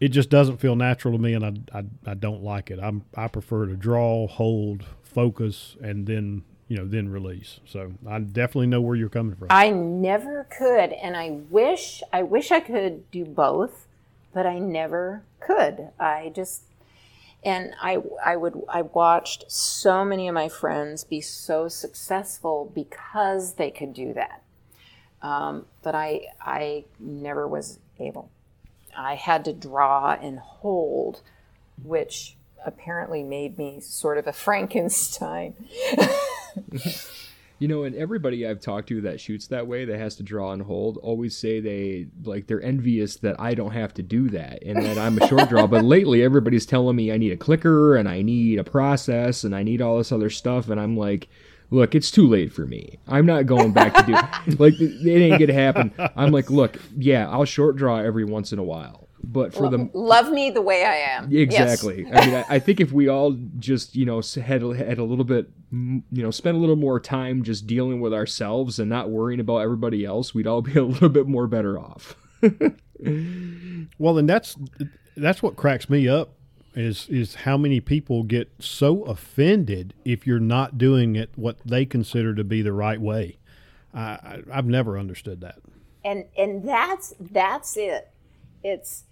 it just doesn't feel natural to me, and I, I, I don't like it. I'm I prefer to draw, hold, focus, and then you know then release. So I definitely know where you're coming from. I never could, and I wish I wish I could do both but I never could. I just and I I would I watched so many of my friends be so successful because they could do that. Um, but I I never was able. I had to draw and hold, which apparently made me sort of a Frankenstein. [laughs] You know, and everybody I've talked to that shoots that way, that has to draw and hold, always say they like they're envious that I don't have to do that and that I'm a short draw. but lately, everybody's telling me I need a clicker and I need a process and I need all this other stuff, and I'm like, look, it's too late for me. I'm not going back to do [laughs] like it ain't gonna happen. I'm like, look, yeah, I'll short draw every once in a while. But for the love me the way I am. Exactly. Yes. [laughs] I mean, I, I, think if we all just, you know, had, had a little bit, you know, spend a little more time just dealing with ourselves and not worrying about everybody else, we'd all be a [laughs] little bit more better off. [laughs] well, and that's that's what cracks me up is is how many people get so offended if you're not doing it what they consider to be the right way. I, I've never understood that. And and that's that's it. It's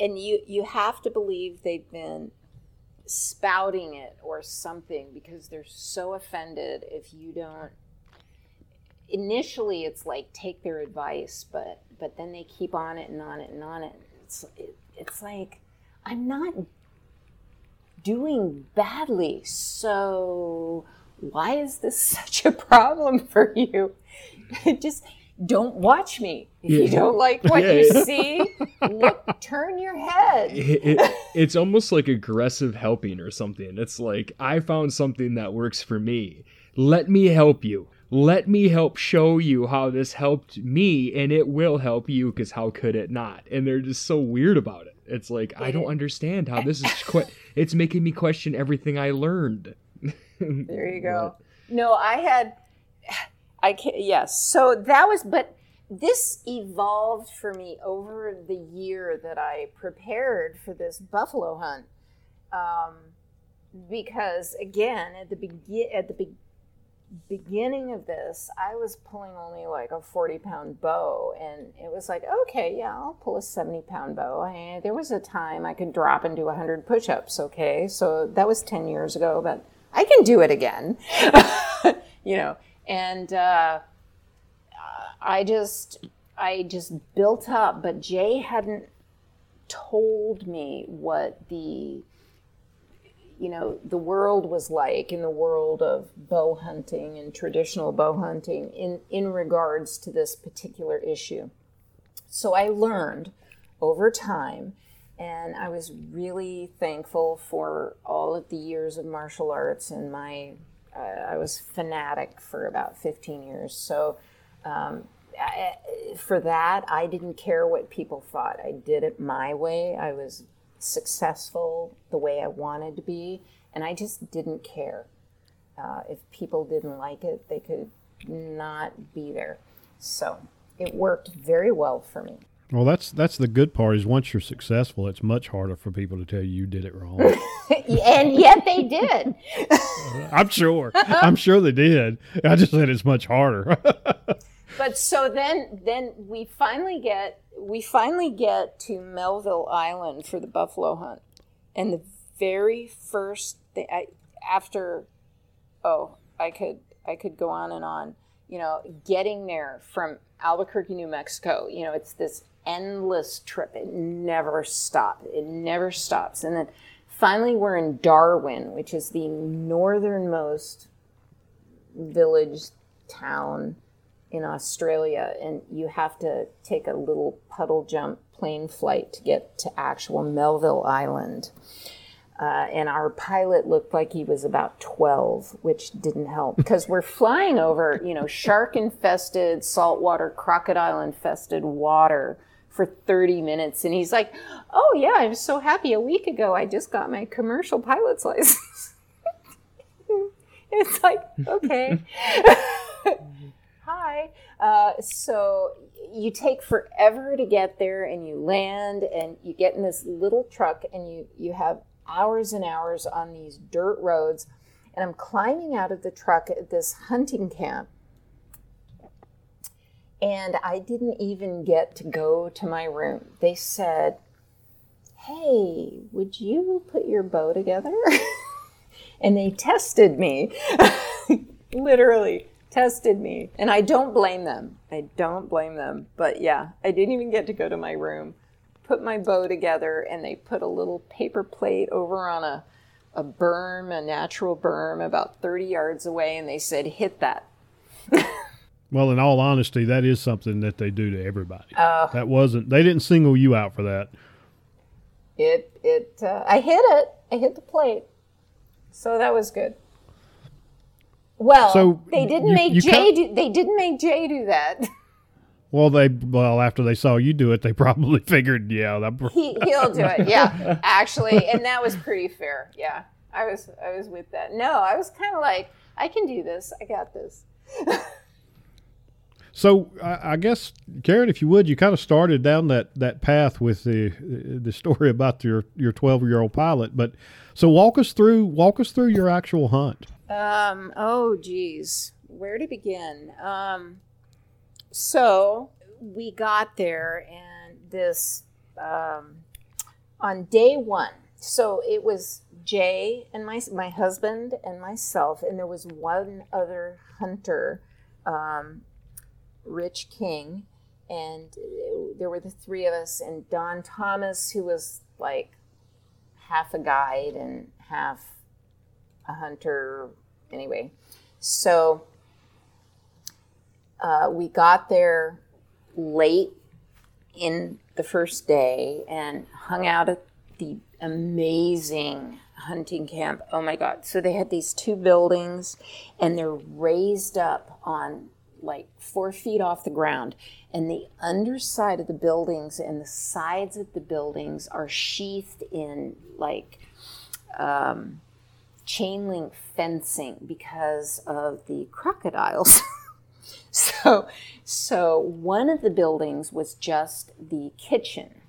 and you you have to believe they've been spouting it or something because they're so offended if you don't initially it's like take their advice but but then they keep on it and on it and on it. It's it, it's like i'm not doing badly so why is this [laughs] such a problem for you? [laughs] Just don't watch me. If yeah. you don't like what yeah. you see look turn your head. [laughs] It, it, it's almost like aggressive helping or something. It's like i found something that works for me. Let me help you. Let me help show you how this helped me and it will help you because how could it not? And they're just so weird about it. It's like i don't understand how this is qu- it's making me question everything i learned. [laughs] There you go. But, no i had I can yes. So that was, but this evolved for me over the year that I prepared for this buffalo hunt. Um, because again, at the begin at the be- beginning of this, I was pulling only like a forty pound bow, and it was like, okay, yeah, I'll pull a seventy pound bow. And there was a time I could drop and do hundred push ups. Okay, so that was ten years ago, but I can do it again. [laughs] you know, and uh, I just I just built up. But Jay hadn't told me what the you know the world was like in the world of bow hunting and traditional bow hunting in in regards to this particular issue. So I learned over time and I was really thankful for all of the years of martial arts and my uh, I was fanatic for about 15 years. So um, I, for that, I didn't care what people thought. I did it my way. I was successful the way I wanted to be, and I just didn't care. Uh, if people didn't like it, they could not be there. So it worked very well for me. Well, that's that's the good part is once you're successful, it's much harder for people to tell you you did it wrong. [laughs] and yet they did. [laughs] I'm sure. I'm sure they did. I just said it's much harder. [laughs] but so then then we finally get we finally get to Melville Island for the buffalo hunt. And the very first thing I, after oh, I could I could go on and on. You know, getting there from Albuquerque, New Mexico, you know, it's this endless trip. It never stops. It never stops. And then finally, we're in Darwin, which is the northernmost village town in Australia. And you have to take a little puddle jump plane flight to get to actual Melville Island. Uh, and our pilot looked like he was about 12, which didn't help [laughs] because we're flying over, you know, shark infested, saltwater, crocodile infested water for 30 minutes. And he's like, Oh, yeah, I'm so happy. A week ago, I just got my commercial pilot's [laughs] license. it's like, okay. [laughs] Hi. Uh, so you take forever to get there and you land and you get in this little truck and you, you have hours and hours on these dirt roads. And I'm climbing out of the truck at this hunting camp and I didn't even get to go to my room. They said, Hey, would you put your bow together? [laughs] and they tested me, [laughs] literally tested me. And I don't blame them. I don't blame them. But yeah, I didn't even get to go to my room, put my bow together, and they put a little paper plate over on a, a berm, a natural berm, about 30 yards away, and they said, Hit that. [laughs] Well, in all honesty, that is something that they do to everybody. Uh, that wasn't they didn't single you out for that. It it uh, I hit it. I hit the plate, so that was good. Well, So, they didn't you- make you Jay do. They didn't make Jay do that. [laughs] Well, they well after they saw you do it, they [laughs] probably figured, yeah, that, he he'll do it. Yeah, [laughs] actually, and that was pretty fair. Yeah, I was I was with that. No, I was kind of like, I can do this. I got this. So I, I guess, Karen, if you would, you kind of started down that, that path with the the story about your your twelve year old pilot. But so walk us through walk us through your actual hunt. Um. Oh, geez, where to begin? Um. So we got there, and this um, on day one. So it was Jay and my my husband and myself, and there was one other hunter, um, Rich King, and there were the three of us, and Don Thomas, who was like half a guide and half a hunter anyway. So uh, we got there late in the first day and hung out at the amazing hunting camp. Oh my god. So they had these two buildings and they're raised up on like four feet off the ground and the underside of the buildings and the sides of the buildings are sheathed in like um, chain link fencing because of the crocodiles. [laughs] so, so one of the buildings was just the kitchen,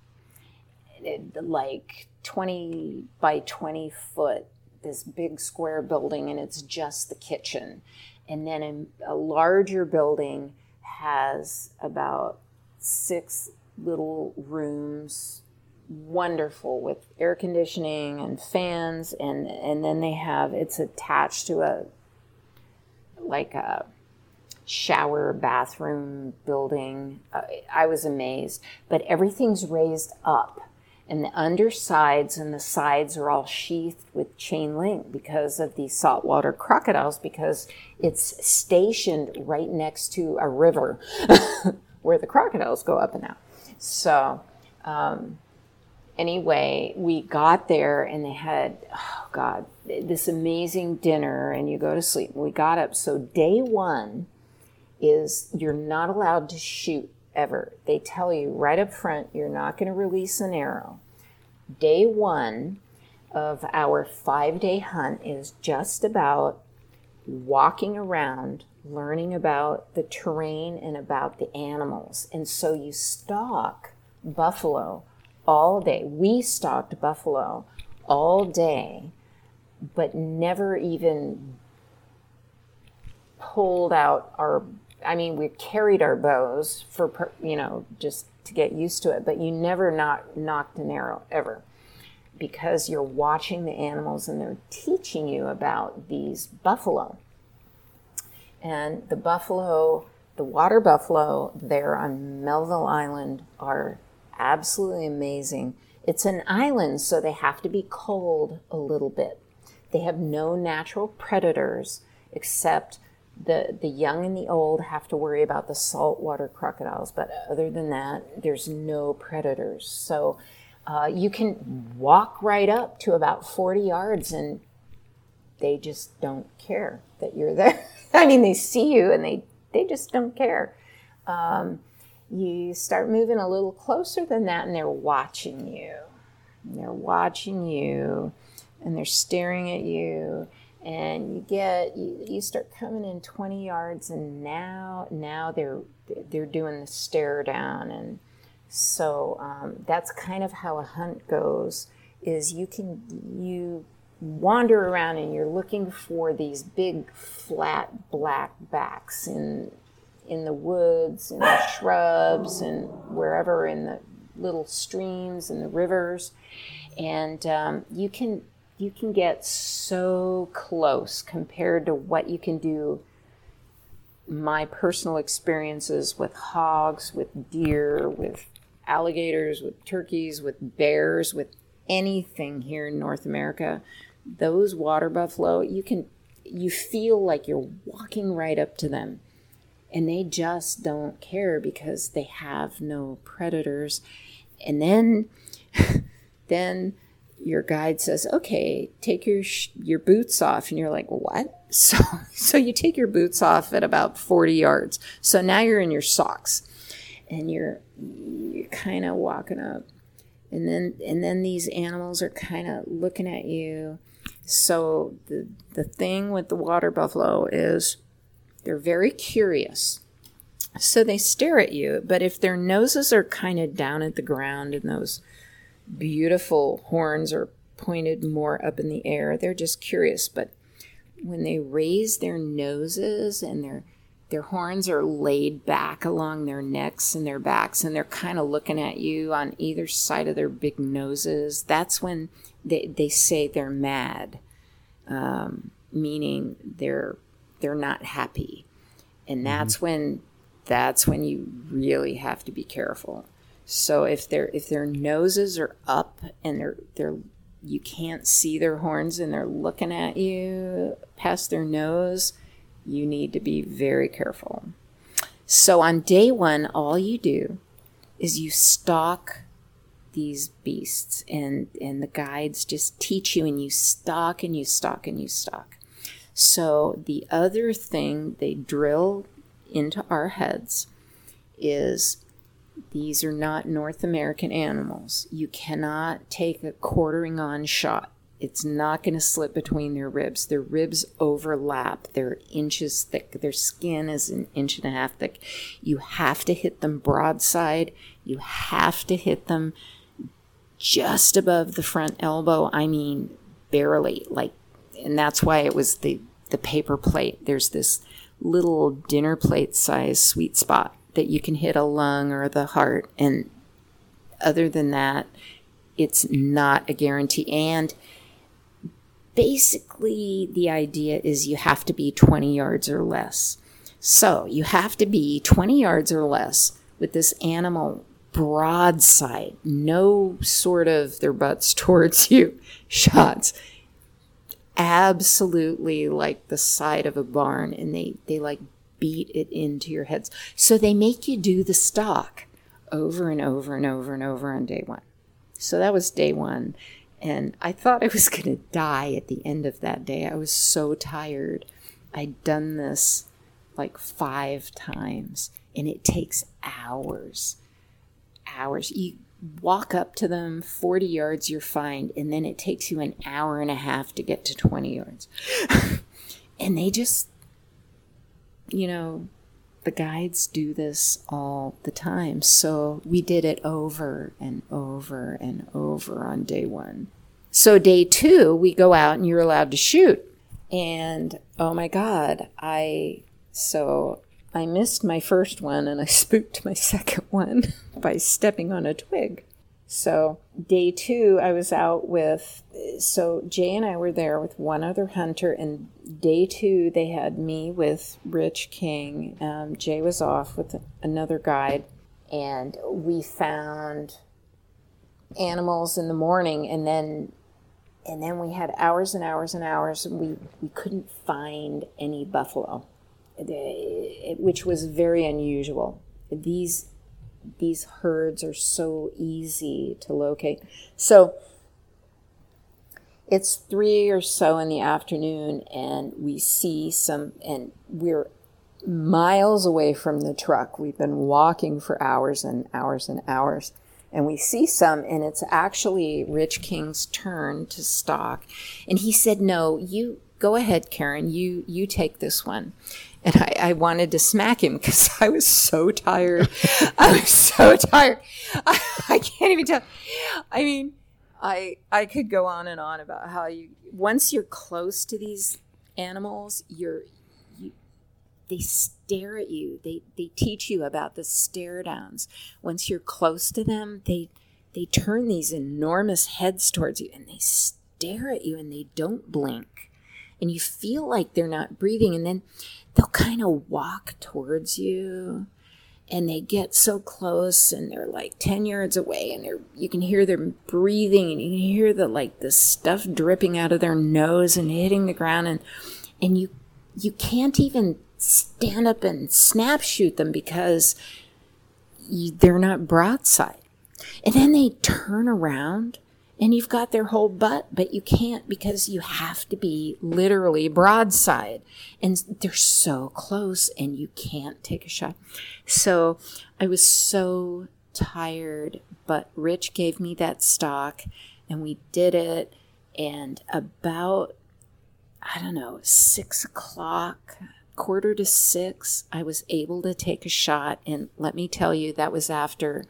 It- like 20 by 20 foot, this big square building, and it's just the kitchen. And then a, a larger building has about six little rooms wonderful with air conditioning and fans. And and then they have it's attached to a like a shower bathroom building. Uh, i was amazed but everything's raised up and the undersides and the sides are all sheathed with chain link because of these saltwater crocodiles because it's stationed right next to a river [laughs] where the crocodiles go up and out so um, anyway, we got there and they had, oh God, this amazing dinner, and you go to sleep. We got up. So, day one is you're not allowed to shoot ever. They tell you right up front, you're not going to release an arrow. Day one of our five day hunt is just about walking around, learning about the terrain and about the animals. And so you stalk buffalo all day. We stalked buffalo all day, but never even pulled out our. I mean, we carried our bows for you know just to get used to it, but you never not nocked an arrow ever because you're watching the animals and they're teaching you about these buffalo. And the buffalo, the water buffalo there on Melville Island are absolutely amazing. It's an island, so they have to be cold a little bit. They have no natural predators except the, the young and the old have to worry about the saltwater crocodiles, but other than that, there's no predators. So uh, you can walk right up to about 40 yards and they just don't care that you're there. [laughs] I mean, they see you and they, they just don't care. Um, you start moving a little closer than that and they're watching you. And they're watching you and they're staring at you and you get you, you start coming in 20 yards and now now they're they're doing the stare down. And so um, that's kind of how a hunt goes is you can you wander around and you're looking for these big flat black backs in in the woods and the shrubs and wherever in the little streams and the rivers. And um, you can you can get so close compared to what you can do my personal experiences with hogs with deer with alligators with turkeys with bears with anything here in north america. Those water buffalo you can you feel like you're walking right up to them. And they just don't care because they have no predators. And then [laughs] then your guide says okay take your sh- your boots off and you're like what [laughs] So, so you take your boots off at about 40 yards. So now you're in your socks and you're, you're kind of walking up and then, and then these animals are kind of looking at you. So the, the thing with the water buffalo is they're very curious. So they stare at you, but if their noses are kind of down at the ground and those beautiful horns are pointed more up in the air, they're just curious. But when they raise their noses and their their horns are laid back along their necks and their backs and they're kind of looking at you on either side of their big noses that's when they, they say they're mad um, meaning they're they're not happy and that's mm-hmm. when that's when you really have to be careful so if their if their noses are up and they're they're you can't see their horns and they're looking at you past their nose, you need to be very careful. So on day one, all you do is you stalk these beasts and and the guides just teach you and you stalk and you stalk and you stalk so the other thing they drill into our heads is these are not North American animals. You cannot take a quartering on shot. It's not going to slip between their ribs. Their ribs overlap. They're inches thick. Their skin is an inch and a half thick. You have to hit them broadside. You have to hit them just above the front elbow. I mean, barely. Like, and that's why it was the the paper plate. There's this little dinner plate size sweet spot that you can hit a lung or the heart. And other than that, it's not a guarantee. And basically, the idea is you have to be 20 yards or less. So you have to be 20 yards or less with this animal broadside, no sort of their butts [laughs] towards you shots. Absolutely like the side of a barn, and they, they like beat it into your heads. So they make you do the stock over and over and over and over on day one. So that was day one. And I thought I was [laughs] going to die at the end of that day. I was so tired. I'd done this like five times, and it takes hours. Hours. You walk up to them 40 yards, you're fine, and then it takes you an hour and a half to get to 20 yards. [laughs] and they just you know, the guides do this all the time. So we did it over and over and over on day one. So day two, we go out and you're allowed to shoot. And oh my God, I, so I missed my first one and I [laughs] spooked my second one [laughs] by stepping on a twig. So, day two, I was out with, so Jay and I were there with one other hunter, and day two, they had me with Rich King. Um, Jay was off with another guide, and we found animals in the morning, and then and then we had hours and hours and hours, and we, we couldn't find any buffalo, which was very unusual. These these herds are so easy to locate. So it's three or so in the afternoon, and we see some, and we're miles away from the truck. We've been walking for hours and hours and hours. And we see some, and it's actually Rich King's turn to stalk. And he said, No, you go ahead, Karen, you you take this one and I, I, wanted to smack him because [laughs] I was so tired. I was so tired. I, [laughs] I, can't even tell. I mean, I I could go on and on about how you once you're close to these animals, you're you, they stare at you. They they teach you about the stare downs. Once you're close to them, they they turn these enormous heads towards you and they stare at you and they don't blink. And you feel like they're not breathing and then they'll kind of walk towards you and they get so close and they're like 10 yards away and they're you can hear them breathing and you can hear the like the stuff dripping out of their nose and hitting the ground and and you you can't even stand up and snap shoot them because you, they're not broadside. And then they turn around and you've got their whole butt, but you can't because you have to be literally broadside. And they're so close and you can't take a shot. So I was so tired, but Rich gave me that stock and we did it. And about, I don't know, six o'clock, quarter to six, I was able to take a shot. And let me tell you, that was after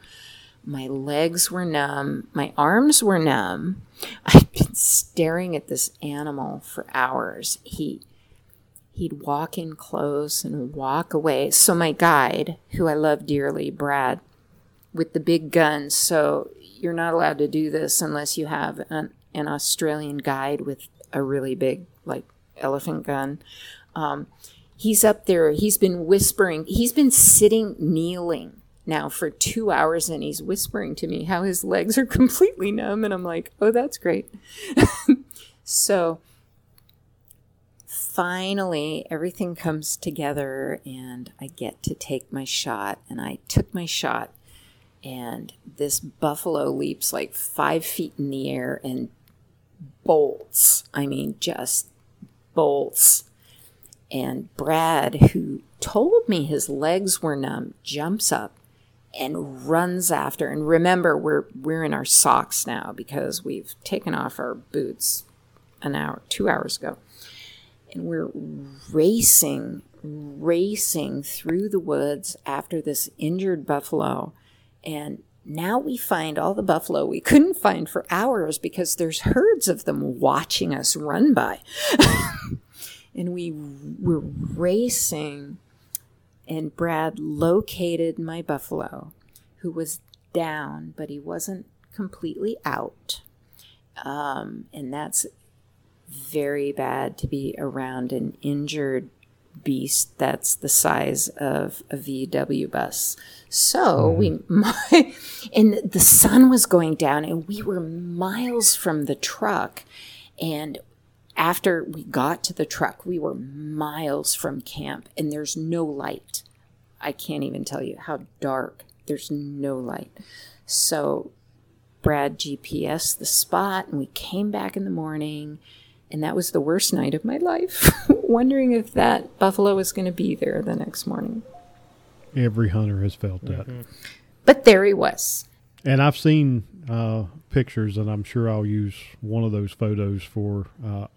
my legs were numb, my arms were numb. [laughs] I'd been staring at this animal for hours. He he'd walk in close and walk away. So my guide, who I love dearly, Brad, with the big guns, so you're not allowed to do this unless you have an, an Australian guide with a really big like elephant gun. Um, he's up there. He's been whispering. He's been sitting, kneeling now for two hours and he's whispering to me how his legs are [laughs] completely numb. And I'm like, oh, that's great. [laughs] so finally, everything comes together and I get to take my shot. And I took my shot, and this buffalo leaps like five feet in the air and bolts. I mean, just bolts. And Brad, who told me his legs were numb, jumps up and runs after. And remember, we're we're in our socks now because we've taken off our boots an hour, two hours ago, and we're racing, racing through the woods after this injured buffalo, and now we find all the buffalo we couldn't find for hours because there's herds of them watching us run by. [laughs] and we were racing and Brad located my buffalo, who was down, but he wasn't completely out. Um, and that's very bad to be around an injured beast that's the size of a VW bus. So we, [laughs] my, and the sun was going down, and we were miles from the truck. And after we got to the truck, we were miles from camp and there's no light. I can't even tell you how dark. There's no light. So Brad GPS the spot and we came back in the morning and that was the worst night of my life, [laughs] wondering if that buffalo was going to be there the next morning. Every hunter has felt that. Mm-hmm. But there he was. And I've seen uh, pictures, and I'm sure I'll use one of those photos for uh,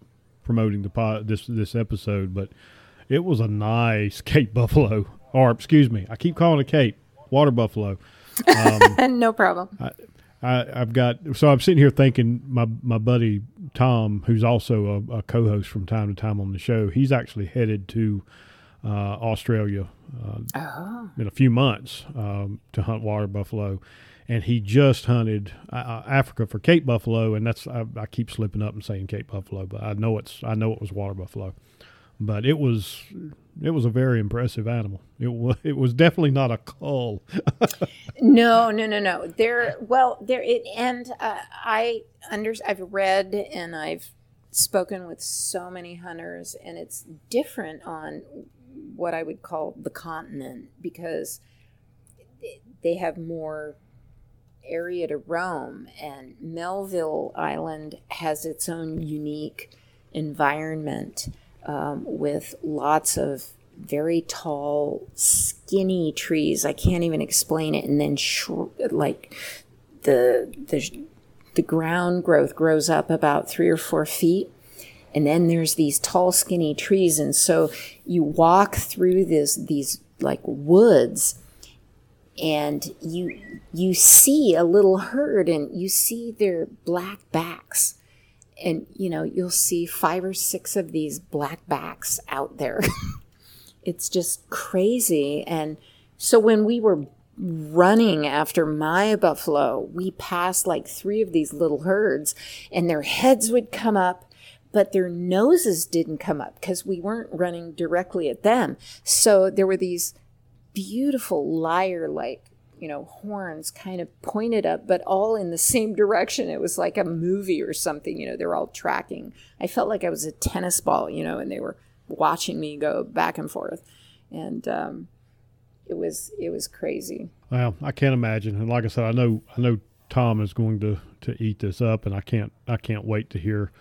promoting the pod, this this episode, but it was a nice [laughs] Cape buffalo, or excuse me, I keep calling it Cape water buffalo. Um, [laughs] no problem. I, I, have got so I'm sitting here thinking my my buddy Tom, who's also a, a, co-host from time to time on the show, he's actually headed to uh, Australia uh, oh. in a few months um, to hunt water buffalo, and he just hunted uh, uh, Africa for Cape buffalo, and that's I, I, keep slipping up and saying Cape buffalo, but I know it's I know it was water buffalo, but it was it was a very impressive animal. It was [laughs] it was definitely not a cull. [laughs] no, no, no, no. There, well, there it and uh, I under I've read and I've spoken with so many hunters, and it's different on what I would call the continent because they have more area to roam. And Melville Island has its own unique environment um, with lots of very tall, skinny trees. I can't even explain it. And then, sh- like the the the ground growth grows up about three or four feet, and then there's these tall, skinny trees. And so you walk through this these like woods and you you see a little herd and you see their black backs. And you know you'll see five or six of these black backs out there. [laughs] It's just crazy. And so when we were running after my buffalo we passed like three of these little herds and their heads would come up but their noses didn't come up because we weren't running directly at them. So there were these beautiful lyre like you know horns kind of pointed up but all in the same [laughs] direction. It was like a movie or something you know they're all tracking. I felt like i was a tennis ball you know and they were watching me go back and forth. And um, it was it was crazy. Well i can't imagine. And like i said i know i know Tom is going to to eat this up, and I can't I can't wait to hear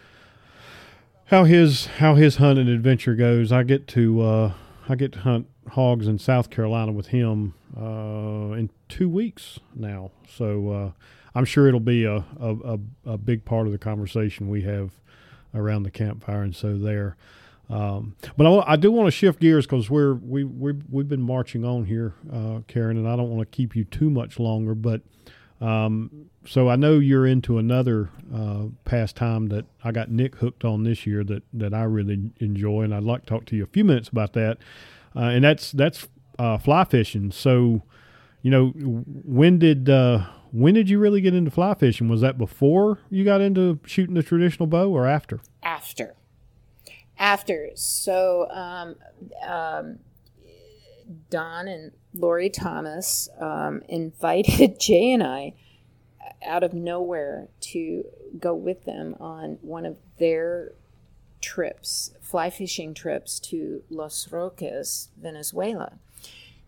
how his how his hunting adventure goes. I get to uh, I get to hunt hogs in South Carolina with him uh, in two weeks now, so uh, I'm sure it'll be a, a, a, big part of the conversation we have around the campfire, and so there. Um, but I, I, do want to shift gears because we're we we we've been marching on here, uh, Karen, and I don't want to keep you too much longer. But um, so I know you're into another uh, pastime that I got Nick hooked on this year that that I really enjoy, and I'd like to talk to you a few minutes about that. Uh, and that's that's uh, fly fishing. So, you know, when did uh, when did you really get into fly fishing? Was that before you got into shooting the traditional bow, or after? After, after. So, um, um, Don and Lori Thomas um, invited [laughs] Jay and I out of nowhere to go with them on one of their trips, fly fishing trips to Los Roques, Venezuela.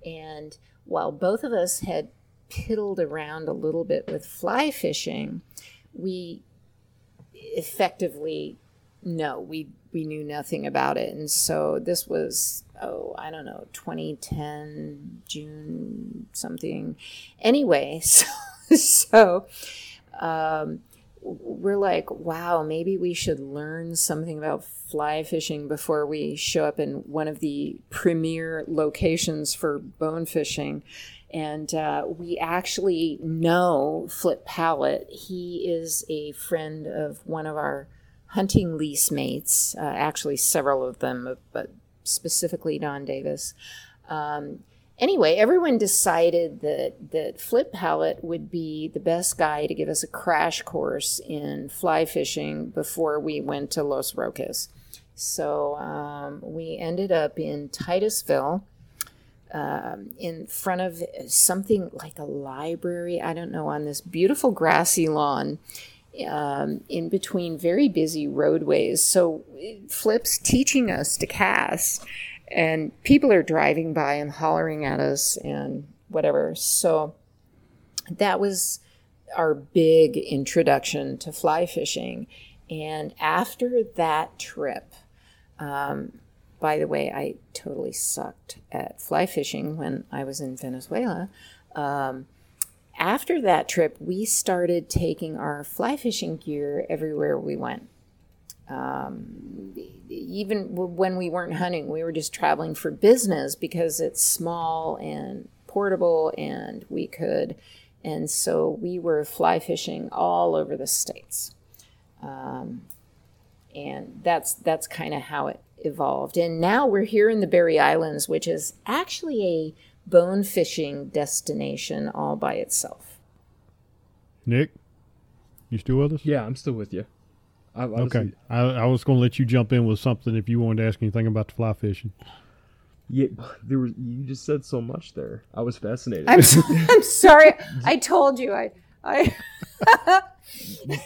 And while both of us had piddled around a little bit with fly fishing, we effectively no, we we knew nothing about it. And so this was oh, I don't know, 2010 June something. Anyway, [laughs] so [laughs] so um, we're like, wow, maybe we should learn something about fly fishing before we show up in one of the premier locations for bone fishing. And uh, we actually know Flip Pallot. He is a friend of one of our hunting lease mates, uh, actually, several of them, but specifically Don Davis. Um, anyway, everyone decided that that Flip Pallot would be the best guy to give us a crash course in fly fishing before we went to Los Roques. So um, we ended up in Titusville. Um, in front of something like a library, I don't know, on this beautiful grassy lawn um, in between very busy roadways. So Flip's teaching us to cast and people are driving by and hollering at us and whatever. So that was our big introduction to fly fishing. And after that trip, um, by the way, I totally sucked at fly fishing when I was in Venezuela. Um, after that trip, we started taking our fly fishing gear everywhere we went. Um, even when we weren't hunting, we were just traveling for business because it's small and portable and we could. And so we were fly fishing all over the states. Um, and that's that's kind of how it evolved. And now we're here in the Berry Islands, which is actually a bone fishing destination all by itself. Nick, you still with us? Yeah, I'm still with you. I, okay, I, I was going to let you jump in with something if you wanted to ask anything about the fly fishing. Yeah, [laughs] there was. You just said so much there. I was fascinated. I'm, [laughs] I'm sorry. [laughs] I told you. I. I.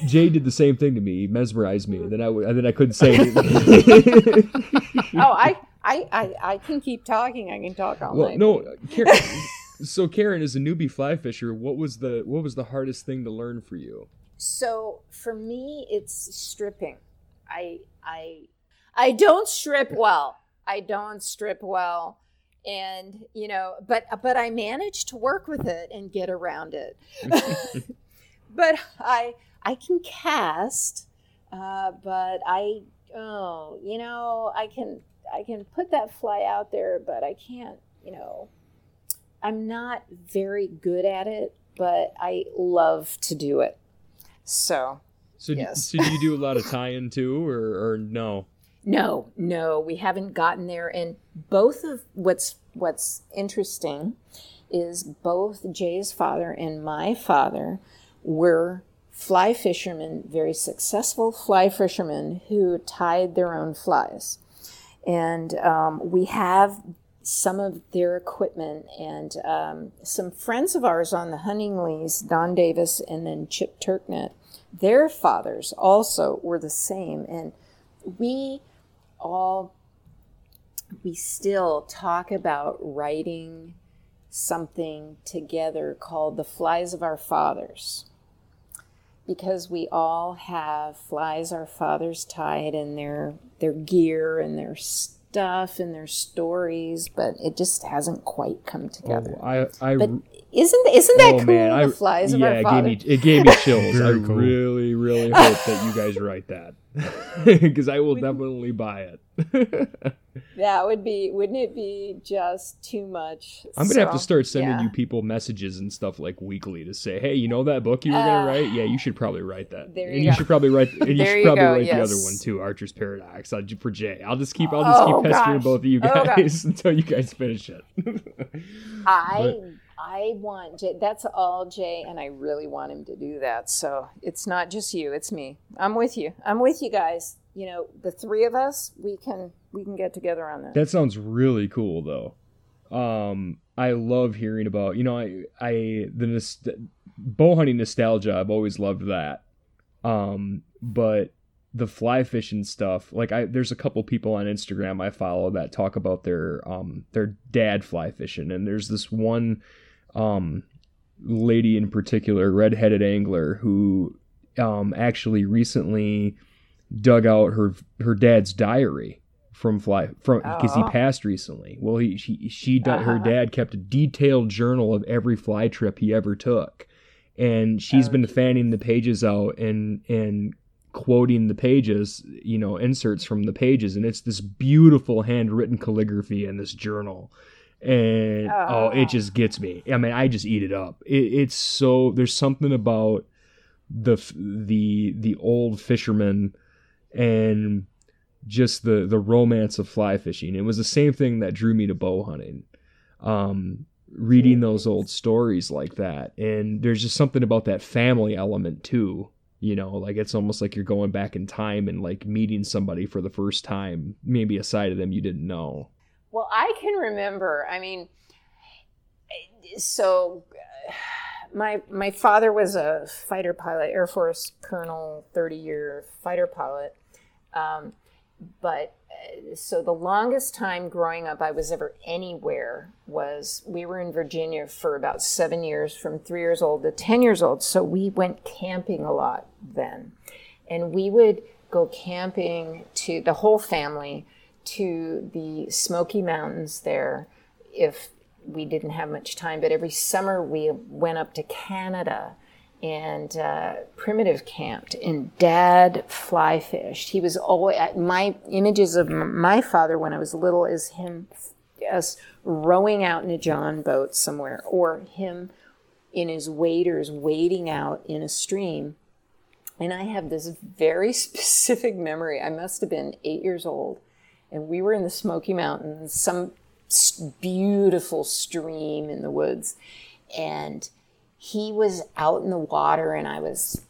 Jay did the same thing to me. He mesmerized me, and then I and then I couldn't say anything. oh, I, I, I, I can keep talking. I can talk all well, night. No, Karen, so Karen is a newbie fly fisher. What was the what was the hardest thing to learn for you? So for me, it's stripping. I I I don't strip well. I don't strip well, and you know, but but I manage to work with it and get around it. [laughs] but I I can cast, uh, but I oh you know I can I can put that fly out there, but I can't you know I'm not very good at it, but I love to do it. So, so, yes. do, so do you do a lot of tie-in too, or, or no? No, no, we haven't gotten there. And both of what's what's interesting is both Jay's father and my father were fly fishermen, very successful fly fishermen who tied their own flies. And um, we have some of their equipment and um, some friends of ours on the hunting lease, Don Davis and then Chip Turknet, their fathers also were the same. And we all, we still talk about writing something together called The Flies of Our Fathers. because we all have flies our fathers tied in their their gear and their stuff and their stories, but it just hasn't quite come oh, together. Oh, I, I, but isn't isn't that oh, cool? Man, the I, flies of yeah, our it father. gave me it gave me [laughs] chills. I cool. really, really [laughs] hope that you guys write that [laughs] because I will definitely buy it. that would be, wouldn't it be just too much? I'm gonna have to start sending yeah. you people messages and stuff like weekly to say, "Hey, you know that book you were Uh, gonna write? Yeah, you should probably write that. there and you you should probably write. And you There should you probably go, write the other one too, Archer's Paradox, uh, for Jay. I'll just keep. I'll just Oh, keep pestering gosh. both of you Oh, guys until you guys finish it. I I want Jay. That's all Jay, and I really want him to do that. So it's not just you; it's me. I'm with you. I'm with you guys. You know, the three of us, we can we can get together on that. That sounds really cool, though. Um, I love hearing about. You know, I I the nost- bow hunting nostalgia. I've always loved that. Um, but the fly fishing stuff, like I, there's a couple people on Instagram I follow that talk about their um their dad fly fishing, and there's this one um lady in particular, redheaded angler, who um actually recently dug out her her dad's diary from fly from because he Oh. passed recently. Well, he she she her Uh-huh. dad kept a detailed journal of every fly trip he ever took, and she's Oh, been fanning the pages out and and quoting the pages, you know, inserts from the pages, and it's this beautiful handwritten calligraphy in this journal. And oh, Oh. it just gets me. I mean, I just eat it up. It, it's so there's something about the the the old fisherman and just the the romance of fly fishing. It was the same thing that drew me to bow hunting. Um, reading those old stories like that, and there's just something about that family element too. You know, like it's almost like you're going back in time and like meeting somebody for the first time, maybe a side of them you didn't know. Well, I can remember. I mean, so uh, my my father was a fighter pilot, Air Force colonel, thirty year fighter pilot. Um, but uh, so the longest time growing up I was ever anywhere was we were in Virginia for about seven years, from three years old to ten years old. So we went camping a lot then, and we would go camping to the whole family to the Smoky Mountains there if we didn't have much time. But every summer we went up to Canada and uh, primitive camped and dad fly fished. He was always, my images of my father when I was little is him, us rowing out in a John boat somewhere or him in his waders wading out in a stream. And I have this very [laughs] specific memory. I must have been eight years old and we were in the Smoky Mountains, some beautiful stream in the woods, and he was out in the water, and I was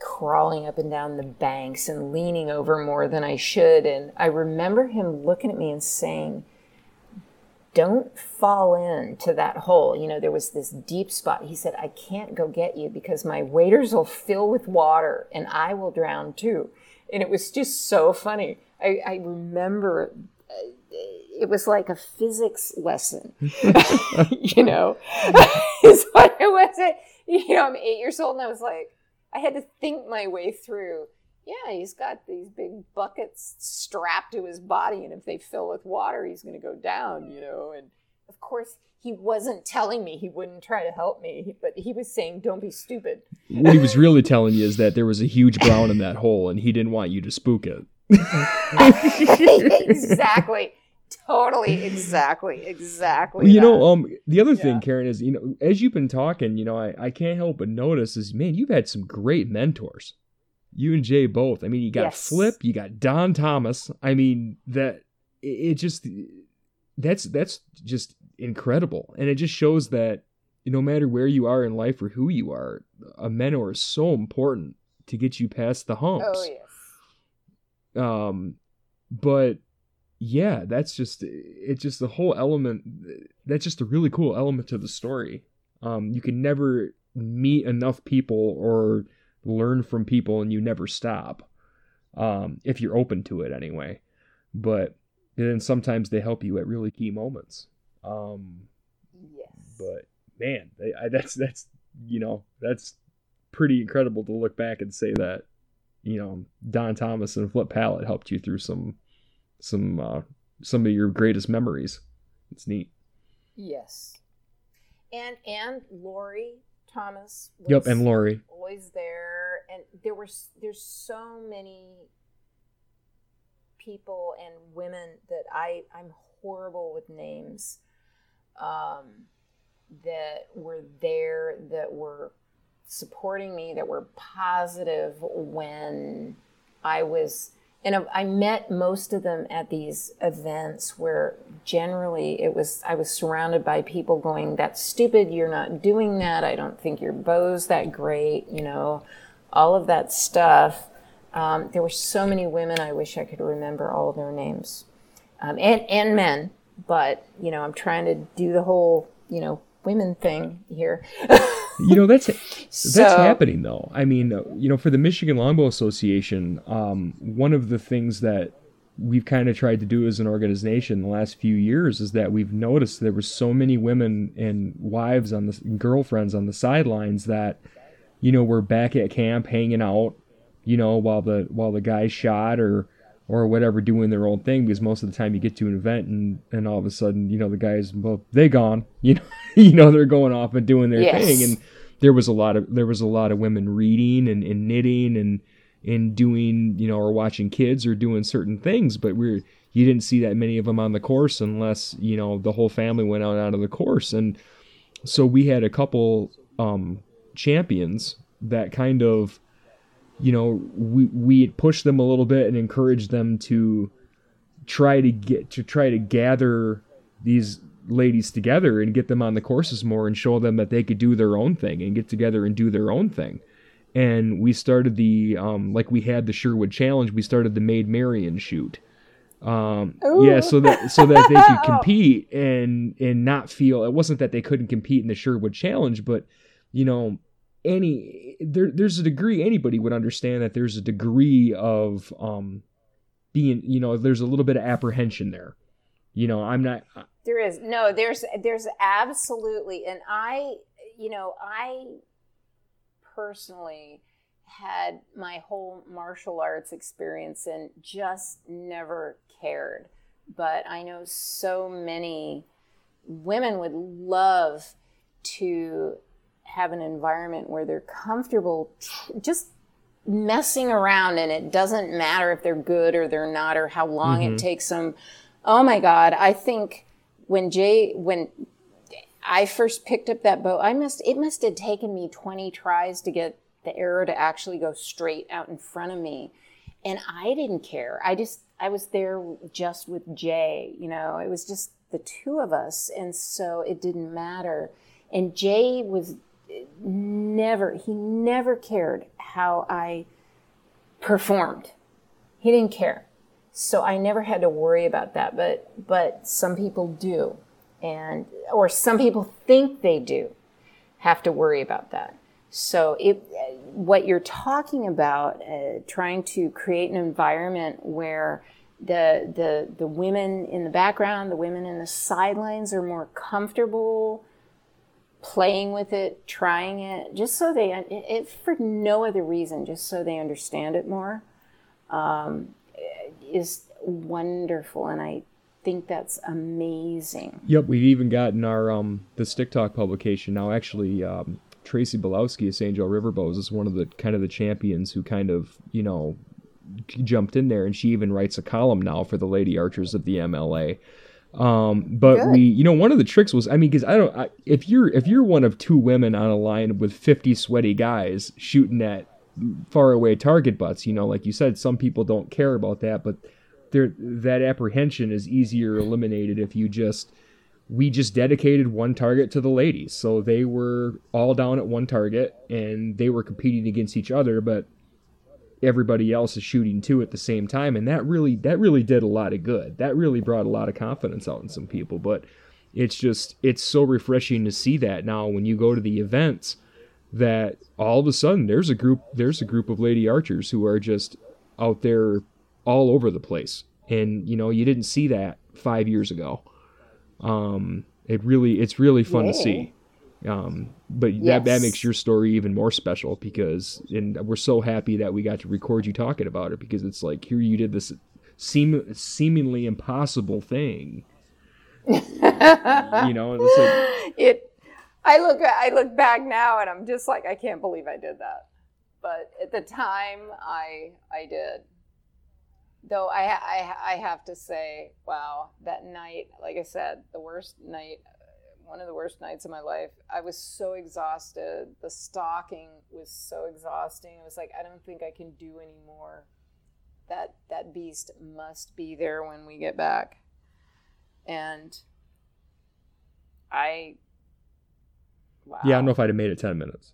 crawling up and down the banks and leaning over more than I should. And I remember him looking at me and saying, don't fall into that hole. You know, there was this deep spot. He said, I can't go get you because my waders will fill with water and I will drown too. And it was just so funny. I, I remember uh, it was like a physics lesson, [laughs] [laughs] you know, [laughs] is what it was. You know, I'm eight years old and I was like, I had to think my way through. Yeah, he's got these big buckets strapped to his body, and if they fill with water, he's going to go down, you know. And of course, he wasn't telling me he wouldn't try to help me, but he was saying, "Don't be stupid." What he was really telling you is that there was a huge brown in that hole, and he didn't want you to spook it. Exactly, totally, exactly, exactly. Well, you know, um, the other thing, Karen, is you know, as you've been talking, you know, I, I can't help but notice is, man, you've had some great mentors. You and Jay both. I mean, you got Yes. Flip, you got Don Thomas. I mean, that it, it just that's that's just incredible, and it just shows that no matter where you are in life or who you are, a mentor is so important to get you past the humps oh yes. Um but yeah that's just it's just the whole element that's just a really cool element to the story. Um you can never meet enough people or learn from people and you never stop um if you're open to it anyway. But then sometimes they help you at really key moments. Um Yes. but man I, I, that's that's you know that's pretty incredible to look back and say that you know Don Thomas and Flip Pallot helped you through some some uh, some of your greatest memories. It's neat. Yes. And and Lori Thomas. Yep, and Lori always there, and there were there's so many people and women that I I'm horrible with names. Um, that were there that were supporting me that were positive when I was and I met most of them at these events where generally it was I was surrounded by people going that's stupid. You're not doing that. I don't think your bow's that great you know all of that stuff. Um, there were so many women I wish I could remember all their names um, and and men but you know I'm trying to do the whole you know women thing here [laughs] you know that's that's so, happening though. I mean, you know, for the Michigan Longbow Association, um, one of the things that we've kind of tried to do as an organization the last few years is that we've noticed there were so many women and wives on the girlfriends on the sidelines that you know were back at camp hanging out you know while the while the guys shot or or whatever doing their own thing because most of the time you get to an event and and all of a sudden you know the guys well they gone [laughs] you know you know they're going off and doing their yes. thing and there was a lot of there was a lot of women reading and, and knitting and and doing you know or watching kids or doing certain things but we're you didn't see that many of them on the course unless you know the whole family went out out of the course and so we had a couple um champions that kind of you know, we we push them a little bit and encourage them to try to get to try to gather these ladies together and get them on the courses more and show them that they could do their own thing and get together and do their own thing. And we started the um, like we had the Sherwood Challenge. We started the Maid Marian shoot. Um, yeah, so that so that they could [laughs] compete and and not feel it wasn't that they couldn't compete in the Sherwood Challenge, but you know any there there's a degree anybody would understand that there's a degree of um being you know there's a little bit of apprehension there. You know i'm not there is. No there's there's absolutely and i you know i personally had my whole martial arts experience and just never cared. But i know so many women would love to have an environment where they're comfortable just messing around and it doesn't matter if they're good or they're not or how long mm-hmm. it takes them. Oh my God. I think when Jay, when I first picked up that bow, I must, it must have taken me 20 tries to get the arrow to actually go straight out in front of me. And I didn't care. I just, I was there just with Jay, you know, it was just the two of us. And so it didn't matter. And Jay was never, he never cared how I performed. He didn't care. So I never had to worry about that, but but some people do. And or some people think they do have to worry about that. So it, what you're talking about, uh, trying to create an environment where the, the, the women in the background, the women in the sidelines are more comfortable playing with it, trying it, just so they, it, for no other reason, just so they understand it more, um, is wonderful. And I think that's amazing. Yep, we've even gotten our um the Stick Talk publication now. Actually, um, Tracy Belowski of St. Riverbows is one of the kind of the champions who kind of you know jumped in there, and she even writes a column now for the Lady Archers of the MLA. Um, but Good. we, you know, one of the tricks was, I mean, because I don't, I, if you're if you're one of two women on a line with fifty sweaty guys shooting at far away target butts, you know, like you said, some people don't care about that, but there that apprehension is easier eliminated if you just we just dedicated one target to the ladies. So they were all down at one target and they were competing against each other, but everybody else is shooting too at the same time and that really that really did a lot of good. That really brought a lot of confidence out in some people but it's just it's so refreshing to see that now when you go to the events that all of a sudden there's a group there's a group of lady archers who are just out there all over the place. And you know you didn't see that five years ago. Um it really it's really fun Whoa. to see Um, but that that makes your story even more special because, and we're so happy that we got to record you talking about it because it's like here you did this seem seemingly impossible thing. [laughs] you know, it's like it i look i look back now and i'm just like i can't believe i did that. But at the time i i did. Though i i, I have to say wow that night like i said the worst night one of the worst nights of my life. I was so exhausted. The stalking was so exhausting. It was like i don't think i can do anymore. That that beast must be there when we get back. And i wow yeah, I don't know if I'd have made it ten minutes.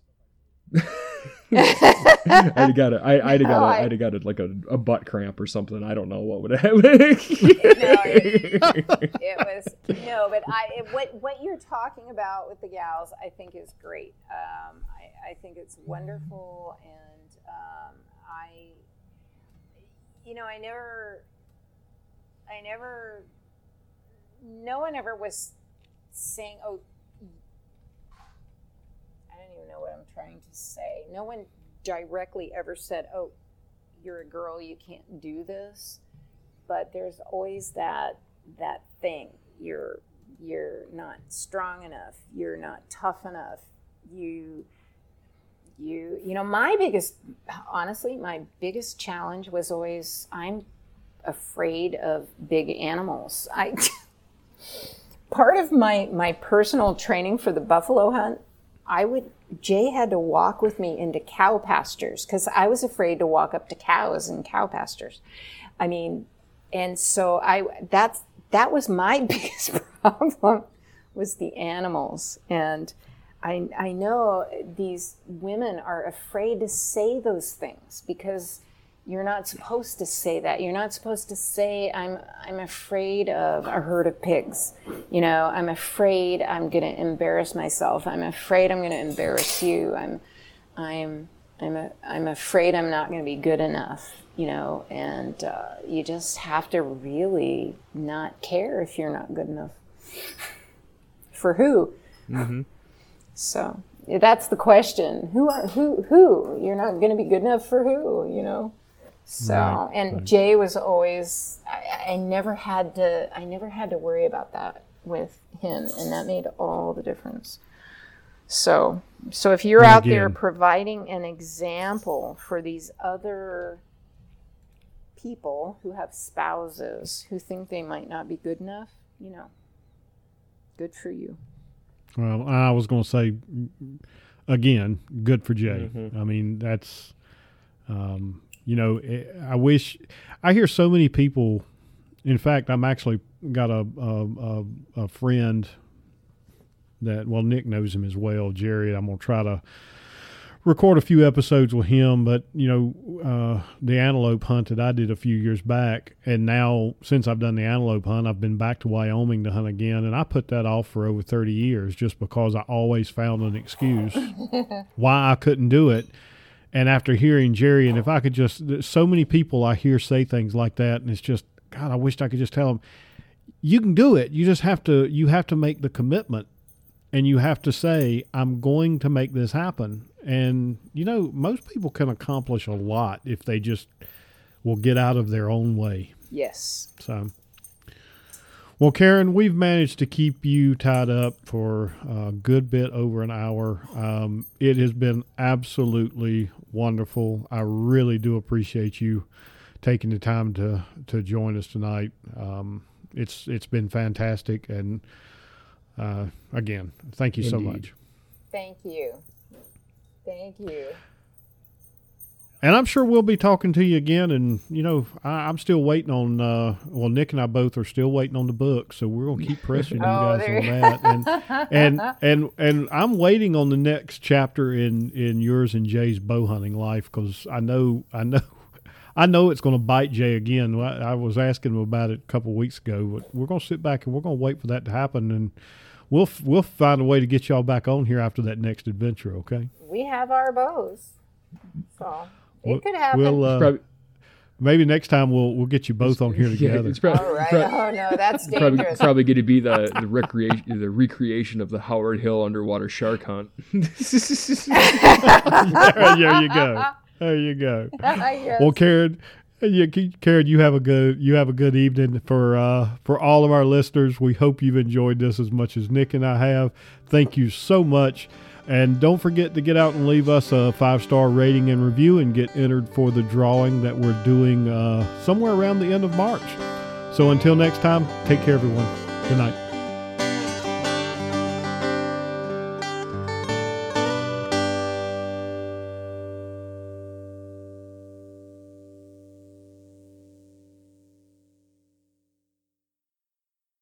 [laughs] I'd have got a, I, I'd have got No, a, I'd have got a, like a, a butt cramp or something. I don't know what would have happened. [laughs] it was no, but I it, what what you're talking about with the gals, I think is great. Um, I, I think it's wonderful, and um, I, you know, I never, I never, no one ever was saying, "Oh, I don't even know what I'm trying to say." No one directly ever said, "Oh, you're a girl, you can't do this." but there's always that that thing you're you're not strong enough you're not tough enough you you you know my biggest honestly my biggest challenge was always i'm afraid of big animals i [laughs] part of my my personal training for the buffalo hunt i would jay had to walk with me into cow pastures because i was afraid to walk up to cows in cow pastures. I mean and so I that's that was my [laughs] biggest problem was the animals. And I I know these women are afraid to say those things because you're not supposed to say that you're not supposed to say I'm I'm afraid of a herd of pigs you know I'm afraid I'm going to embarrass myself I'm afraid I'm going to embarrass you I'm I'm I'm a, I'm afraid I'm not going to be good enough, you know, and uh, you just have to really not care if you're not good enough. [laughs] For who? So that's the question. Who are who? Who? You're not going to be good enough for who? You know. So Right, and Jay was always. I, I never had to. I never had to worry about that with him, and that made all the difference. So, so if you're And out there providing an example for these other people who have spouses who think they might not be good enough, you know, good for you. Well, I was going to say again, good for Jay. I mean, that's um, you know, eh, I wish I hear so many people. In fact, I'm actually got a a, a, a friend that well, Nick knows him as well, Jerry. I'm going to try to record a few episodes with him, but you know, uh, the antelope hunt that I did a few years back, and now since I've done the antelope hunt, I've been back to Wyoming to hunt again, and I put that off for over 30 years just because I always found an excuse [laughs] why I couldn't do it. And after hearing Jerry, and if I could just, so many people I hear say things like that, and it's just, God, I wished I could just tell them, you can do it. You just have to, you have to make the commitment and you have to say, I'm going to make this happen. And, you know, most people can accomplish a lot if they just will get out of their own way. Yes. So, well, Karen, we've managed to keep you tied up for a good bit over an hour. Um, it has been absolutely wonderful. I really do appreciate you taking the time to to join us tonight. Um, it's it's been fantastic, and uh, again, thank you so much. Thank you. Thank you. And I'm sure we'll be talking to you again. And you know, I, I'm still waiting on. Uh, well, Nick and I both are still waiting on the book, so we're gonna keep pressing you [laughs] Oh, guys on that. And [laughs] and and and I'm waiting on the next chapter in in yours and Jay's bow hunting life because I know I know. I know it's going to bite Jay again. I, I was asking him about it a couple of weeks ago, but we're going to sit back and we're going to wait for that to happen, and we'll f- we'll find a way to get y'all back on here after that next adventure. Okay? We have our bows. So it We'll- could happen. We'll uh, Probably, maybe next time we'll we'll get you both on here [laughs] Yeah, together. it's probably, All right. prob- Oh no, that's [laughs] probably, dangerous. probably going to be the the recreation the recreation of the Howard Hill underwater shark hunt. [laughs] there you go. There you go. Yes. Well, Karen, you, Karen, you have a good you have a good evening for uh, for all of our listeners. We hope you've enjoyed this as much as Nick and I have. Thank you so much, and don't forget to get out and leave us a five star rating and review, and get entered for the drawing that we're doing uh, somewhere around the end of March. So until next time, take care, everyone. Good night.